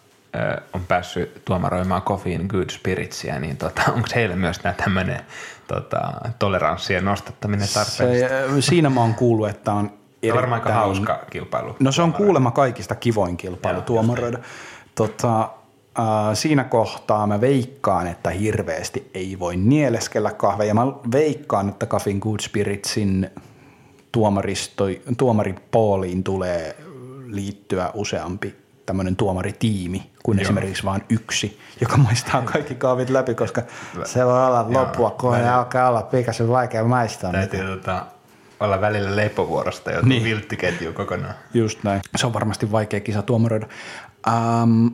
on päässyt tuomaroimaan Coffeein Good Spiritsia, niin tota, onko heille myös tämä tämmöinen tota, toleranssien nostattaminen tarpeellista? Se, siinä mä oon kuullut, että on erittäin... varmaan aika hauska kilpailu. No se on kuulemma kaikista kivoin kilpailu Joo, tuomaroida. Tota, äh, siinä kohtaa mä veikkaan, että hirveästi ei voi nieleskellä kahveja. Mä veikkaan, että Coffee Good Spiritsin tuomaripooliin tulee liittyä useampi tämmöinen tuomaritiimi kuin Joo. esimerkiksi vain yksi, joka maistaa kaikki kahvit läpi, koska se voi olla loppua, kun ne alkaa olla pikaisen vaikea maistaa. Täytyy tota, olla välillä leipovuorosta jo niin. vilttiketju kokonaan. Just näin. Se on varmasti vaikea kisa tuomaroida. Um,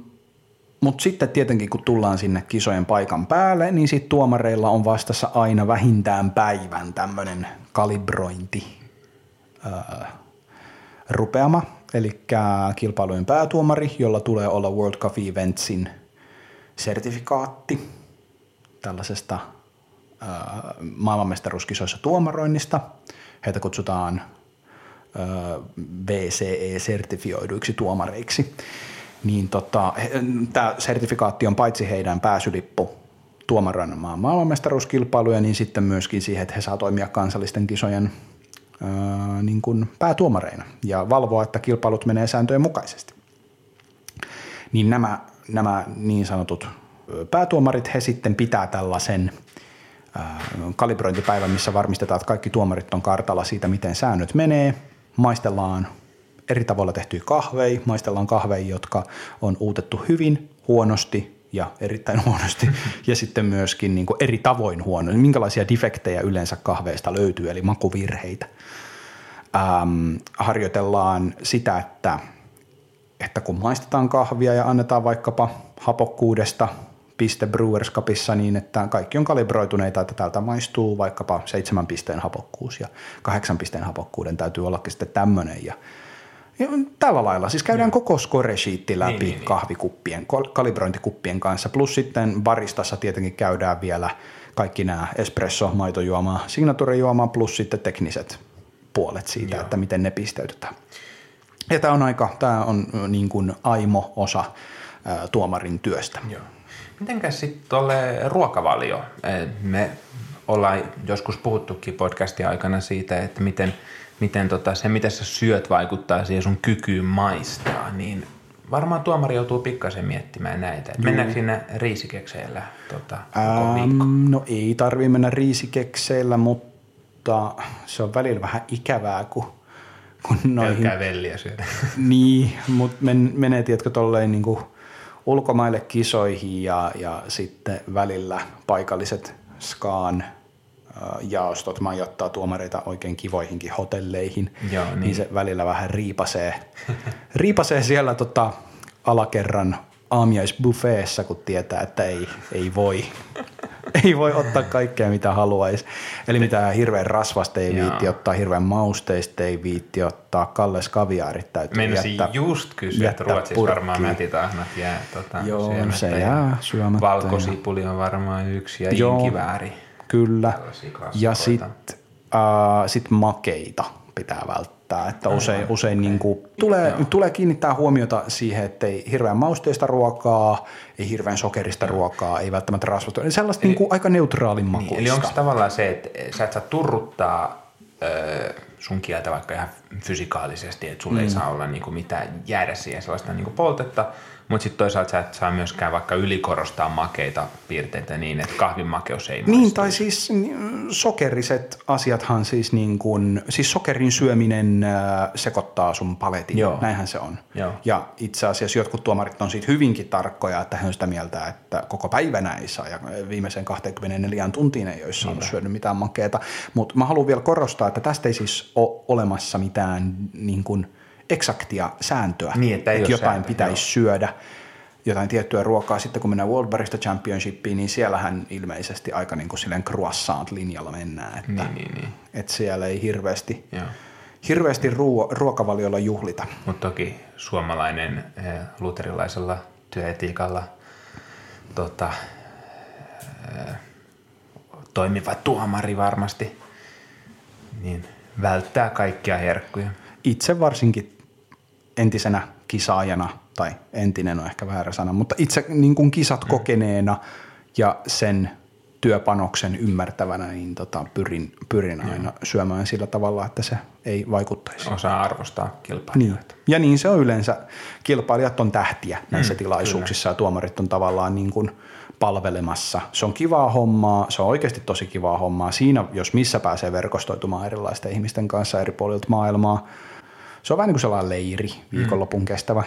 mutta sitten tietenkin kun tullaan sinne kisojen paikan päälle, niin sitten tuomareilla on vastassa aina vähintään päivän tämmöinen kalibrointi uh, rupeama, eli kilpailujen päätuomari, jolla tulee olla World Cup Eventsin sertifikaatti tällaisesta uh, maailmanmestaruuskisoissa tuomaroinnista. Heitä kutsutaan uh, VCE-sertifioiduiksi tuomareiksi niin tota, tämä sertifikaatti on paitsi heidän pääsylippu tuomaroimaan maailmanmestaruuskilpailuja, niin sitten myöskin siihen, että he saa toimia kansallisten kisojen ää, niin kuin päätuomareina ja valvoa, että kilpailut menee sääntöjen mukaisesti. Niin nämä, nämä niin sanotut päätuomarit, he sitten pitää tällaisen kalibrointipäivän, missä varmistetaan, että kaikki tuomarit on kartalla siitä, miten säännöt menee, maistellaan eri tavoilla tehtyjä kahveja, maistellaan kahveja, jotka on uutettu hyvin, huonosti ja erittäin huonosti, ja sitten myöskin niin eri tavoin huono. Minkälaisia defektejä yleensä kahveista löytyy, eli makuvirheitä. Ähm, harjoitellaan sitä, että, että kun maistetaan kahvia ja annetaan vaikkapa hapokkuudesta piste Brewers Cupissa niin, että kaikki on kalibroituneita, että täältä maistuu vaikkapa seitsemän pisteen hapokkuus ja kahdeksan pisteen hapokkuuden täytyy ollakin sitten tämmöinen ja tällä lailla. Siis käydään koko score sheetti läpi niin, niin, niin. kahvikuppien, kalibrointikuppien kanssa. Plus sitten baristassa tietenkin käydään vielä kaikki nämä espresso, maitojuoma, signaturejuoma plus sitten tekniset puolet siitä, Joo. että miten ne pisteytetään. Ja tämä on aika, tämä on niin kuin aimo osa ää, tuomarin työstä. Joo. Mitenkäs sitten tuolle ruokavalio? Me ollaan joskus puhuttukin podcastin aikana siitä, että miten – miten tota, se, mitä sä syöt, vaikuttaa siihen sun kykyyn maistaa, niin varmaan tuomari joutuu pikkasen miettimään näitä. Et mennäänkö sinne riisikekseillä tota, ähm, No ei tarvi mennä riisikekseillä, mutta se on välillä vähän ikävää, kun, kun noihin... Pelkää velliä syödä. niin, mutta men, menee, tiedätkö, tolleen niin kuin ulkomaille kisoihin ja, ja sitten välillä paikalliset skaan – jaostot majoittaa tuomareita oikein kivoihinkin hotelleihin, Joo, niin. niin se välillä vähän riipasee, riipasee siellä tota alakerran aamiaisbuffeessa, kun tietää, että ei, ei voi. ei voi ottaa kaikkea, mitä haluaisi. Eli mitä hirveän rasvasta ei viitti ottaa, hirveän mausteista ei viitti ottaa, kalles kaviaarit täytyy Menisin jättää just kysyä, että Ruotsissa purkkiin. varmaan mätitahnat jää tota, Joo, se jää syömättä. Valkosipuli on varmaan yksi ja Joo. inkivääri. Kyllä. Ja sitten äh, sit makeita pitää välttää. Että usein, usein niin kuin tulee, tulee kiinnittää huomiota siihen, että ei hirveän mausteista ruokaa, ei hirveän sokerista ruokaa, ei välttämättä rasvasta. Eli sellaista eli, niin kuin aika neutraalin makuista. Niin, eli onko tavallaan se, että sä et saa turruttaa ö, sun kieltä vaikka ihan fysikaalisesti, että sulla mm. ei saa olla niin kuin mitään jäädä siihen sellaista niin kuin poltetta, mutta sitten toisaalta sä et saa myöskään vaikka ylikorostaa makeita piirteitä niin, että kahvin makeus ei Niin, tai siis sokeriset asiathan siis niin kuin, siis sokerin syöminen äh, sekoittaa sun paletin, Joo. näinhän se on. Joo. Ja itse asiassa jotkut tuomarit on siitä hyvinkin tarkkoja, että hän on sitä mieltä, että koko päivänä ei saa ja viimeisen 24 tuntiin ei olisi saanut syönyt mitään makeita. Mutta mä haluan vielä korostaa, että tästä ei siis ole olemassa mitään niin kuin – eksaktia sääntöä, niin, että, että jotain sääntö, pitäisi joo. syödä, jotain tiettyä ruokaa. Sitten kun mennään World Barista Championshipiin, niin siellähän ilmeisesti aika niin kuin silleen croissant-linjalla mennään, että, niin, niin, niin. että siellä ei hirveästi, joo. hirveästi ruo- ruokavaliolla juhlita. Mutta toki suomalainen eh, luterilaisella työetiikalla tota, eh, toimiva tuomari varmasti niin välttää kaikkia herkkuja. Itse varsinkin entisenä kisaajana, tai entinen on ehkä väärä sana, mutta itse niin kuin kisat kokeneena ja sen työpanoksen ymmärtävänä, niin tota, pyrin, pyrin aina Joo. syömään sillä tavalla, että se ei vaikuttaisi. Osaa arvostaa kilpailijoita. Niin. Ja niin se on yleensä. Kilpailijat on tähtiä näissä mm, tilaisuuksissa kyllä. ja tuomarit on tavallaan niin kuin palvelemassa. Se on kivaa hommaa, se on oikeasti tosi kivaa hommaa. Siinä, jos missä pääsee verkostoitumaan erilaisten ihmisten kanssa eri puolilta maailmaa. Se on vähän niin kuin sellainen leiri, viikonlopun mm. kestävä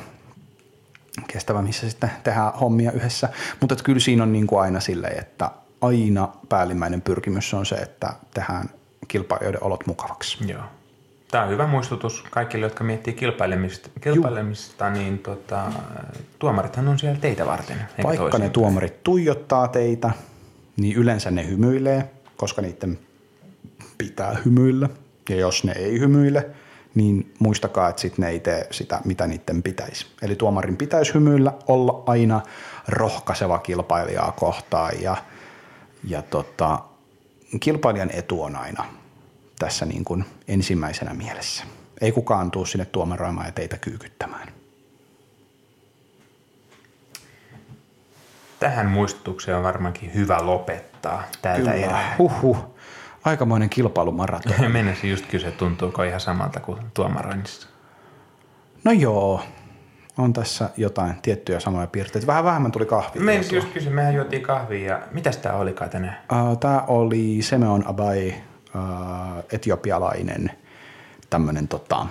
kestävä, missä sitten tehdään hommia yhdessä. Mutta kyllä siinä on niin kuin aina silleen, että aina päällimmäinen pyrkimys on se, että tehdään kilpailijoiden olot mukavaksi. Joo. Tämä on hyvä muistutus kaikille, jotka miettii kilpailemista, kilpailemista niin tota, tuomarithan on siellä teitä varten. Vaikka ne tuomarit tuijottaa teitä, niin yleensä ne hymyilee, koska niiden pitää hymyillä. Ja jos ne ei hymyile, niin muistakaa, että sit ne ei tee sitä, mitä niiden pitäisi. Eli tuomarin pitäisi hymyillä, olla aina rohkaiseva kilpailijaa kohtaan ja – ja tota, kilpailijan etu on aina tässä niin kuin ensimmäisenä mielessä. Ei kukaan tuu sinne tuomaroimaan ja teitä kyykyttämään. Tähän muistutukseen on varmaankin hyvä lopettaa tältä Kyllä. erää. Huhhuh. Aikamoinen kilpailumaraton. Mennessä just kyse, tuntuuko ihan samalta kuin tuomaroinnissa? No joo, on tässä jotain tiettyjä samoja piirteitä. Vähän vähemmän tuli kahvia. Me just kysyin, mehän juotiin kahvia ja mitäs tämä olikaan tänään? Uh, tämä oli Semeon Abai, uh, etiopialainen tämmöinen tota,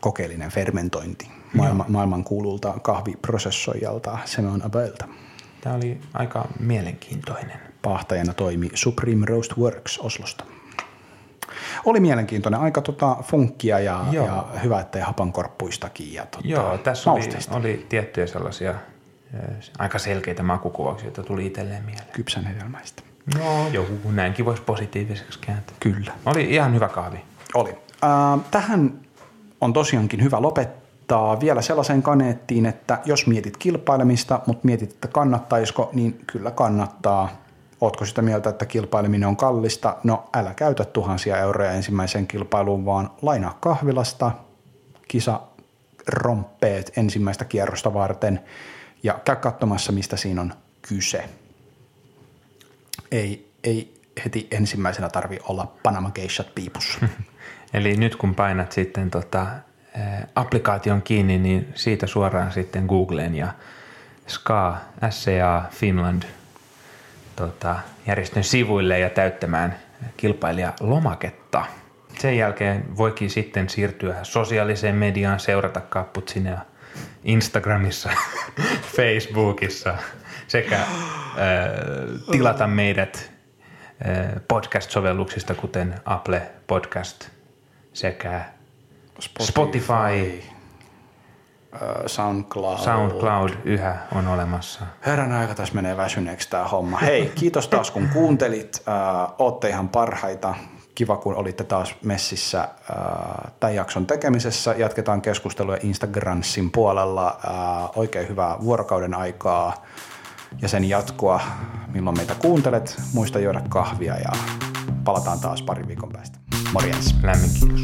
kokeellinen fermentointi maailma, maailman kuululta kahviprosessoijalta Semeon Abailta. Tämä oli aika mielenkiintoinen. Pahtajana toimi Supreme Roast Works Oslosta. Oli mielenkiintoinen, aika tota funkkia ja, ja hyvä, ettei hapankorppuistakin. Ja tota, Joo, tässä oli, oli tiettyjä sellaisia eh, aika selkeitä makukuvauksia, joita tuli itselleen mieleen. Kypsän hedelmäistä. No, joku näinkin voisi positiiviseksi kääntää. Kyllä. Oli ihan hyvä kahvi. Oli. Äh, tähän on tosiaankin hyvä lopettaa vielä sellaiseen kaneettiin, että jos mietit kilpailemista, mutta mietit, että kannattaisiko, niin kyllä kannattaa. Ootko sitä mieltä, että kilpaileminen on kallista? No älä käytä tuhansia euroja ensimmäiseen kilpailuun, vaan lainaa kahvilasta, kisa romppeet ensimmäistä kierrosta varten ja käy katsomassa, mistä siinä on kyse. Ei, ei heti ensimmäisenä tarvi olla Panama Geishat piipussa. Eli nyt kun painat sitten tota, applikaation kiinni, niin siitä suoraan sitten Googleen ja SCA, SCA Finland – tota, järjestön sivuille ja täyttämään kilpailijalomaketta. Sen jälkeen voikin sitten siirtyä sosiaaliseen mediaan, seurata Kapputsinia Instagramissa, Facebookissa sekä äh, tilata meidät äh, podcast-sovelluksista, kuten Apple Podcast sekä Spotify, Spotify SoundCloud. SoundCloud yhä on olemassa. Herran aika tässä menee väsyneeksi tämä homma. Hei, kiitos taas kun kuuntelit. Äh, ootte ihan parhaita. Kiva, kun olitte taas messissä äh, tämän jakson tekemisessä. Jatketaan keskustelua Instagramsin puolella. Äh, oikein hyvää vuorokauden aikaa ja sen jatkoa, milloin meitä kuuntelet. Muista juoda kahvia ja palataan taas parin viikon päästä. Morjens. Lämmin kiitos.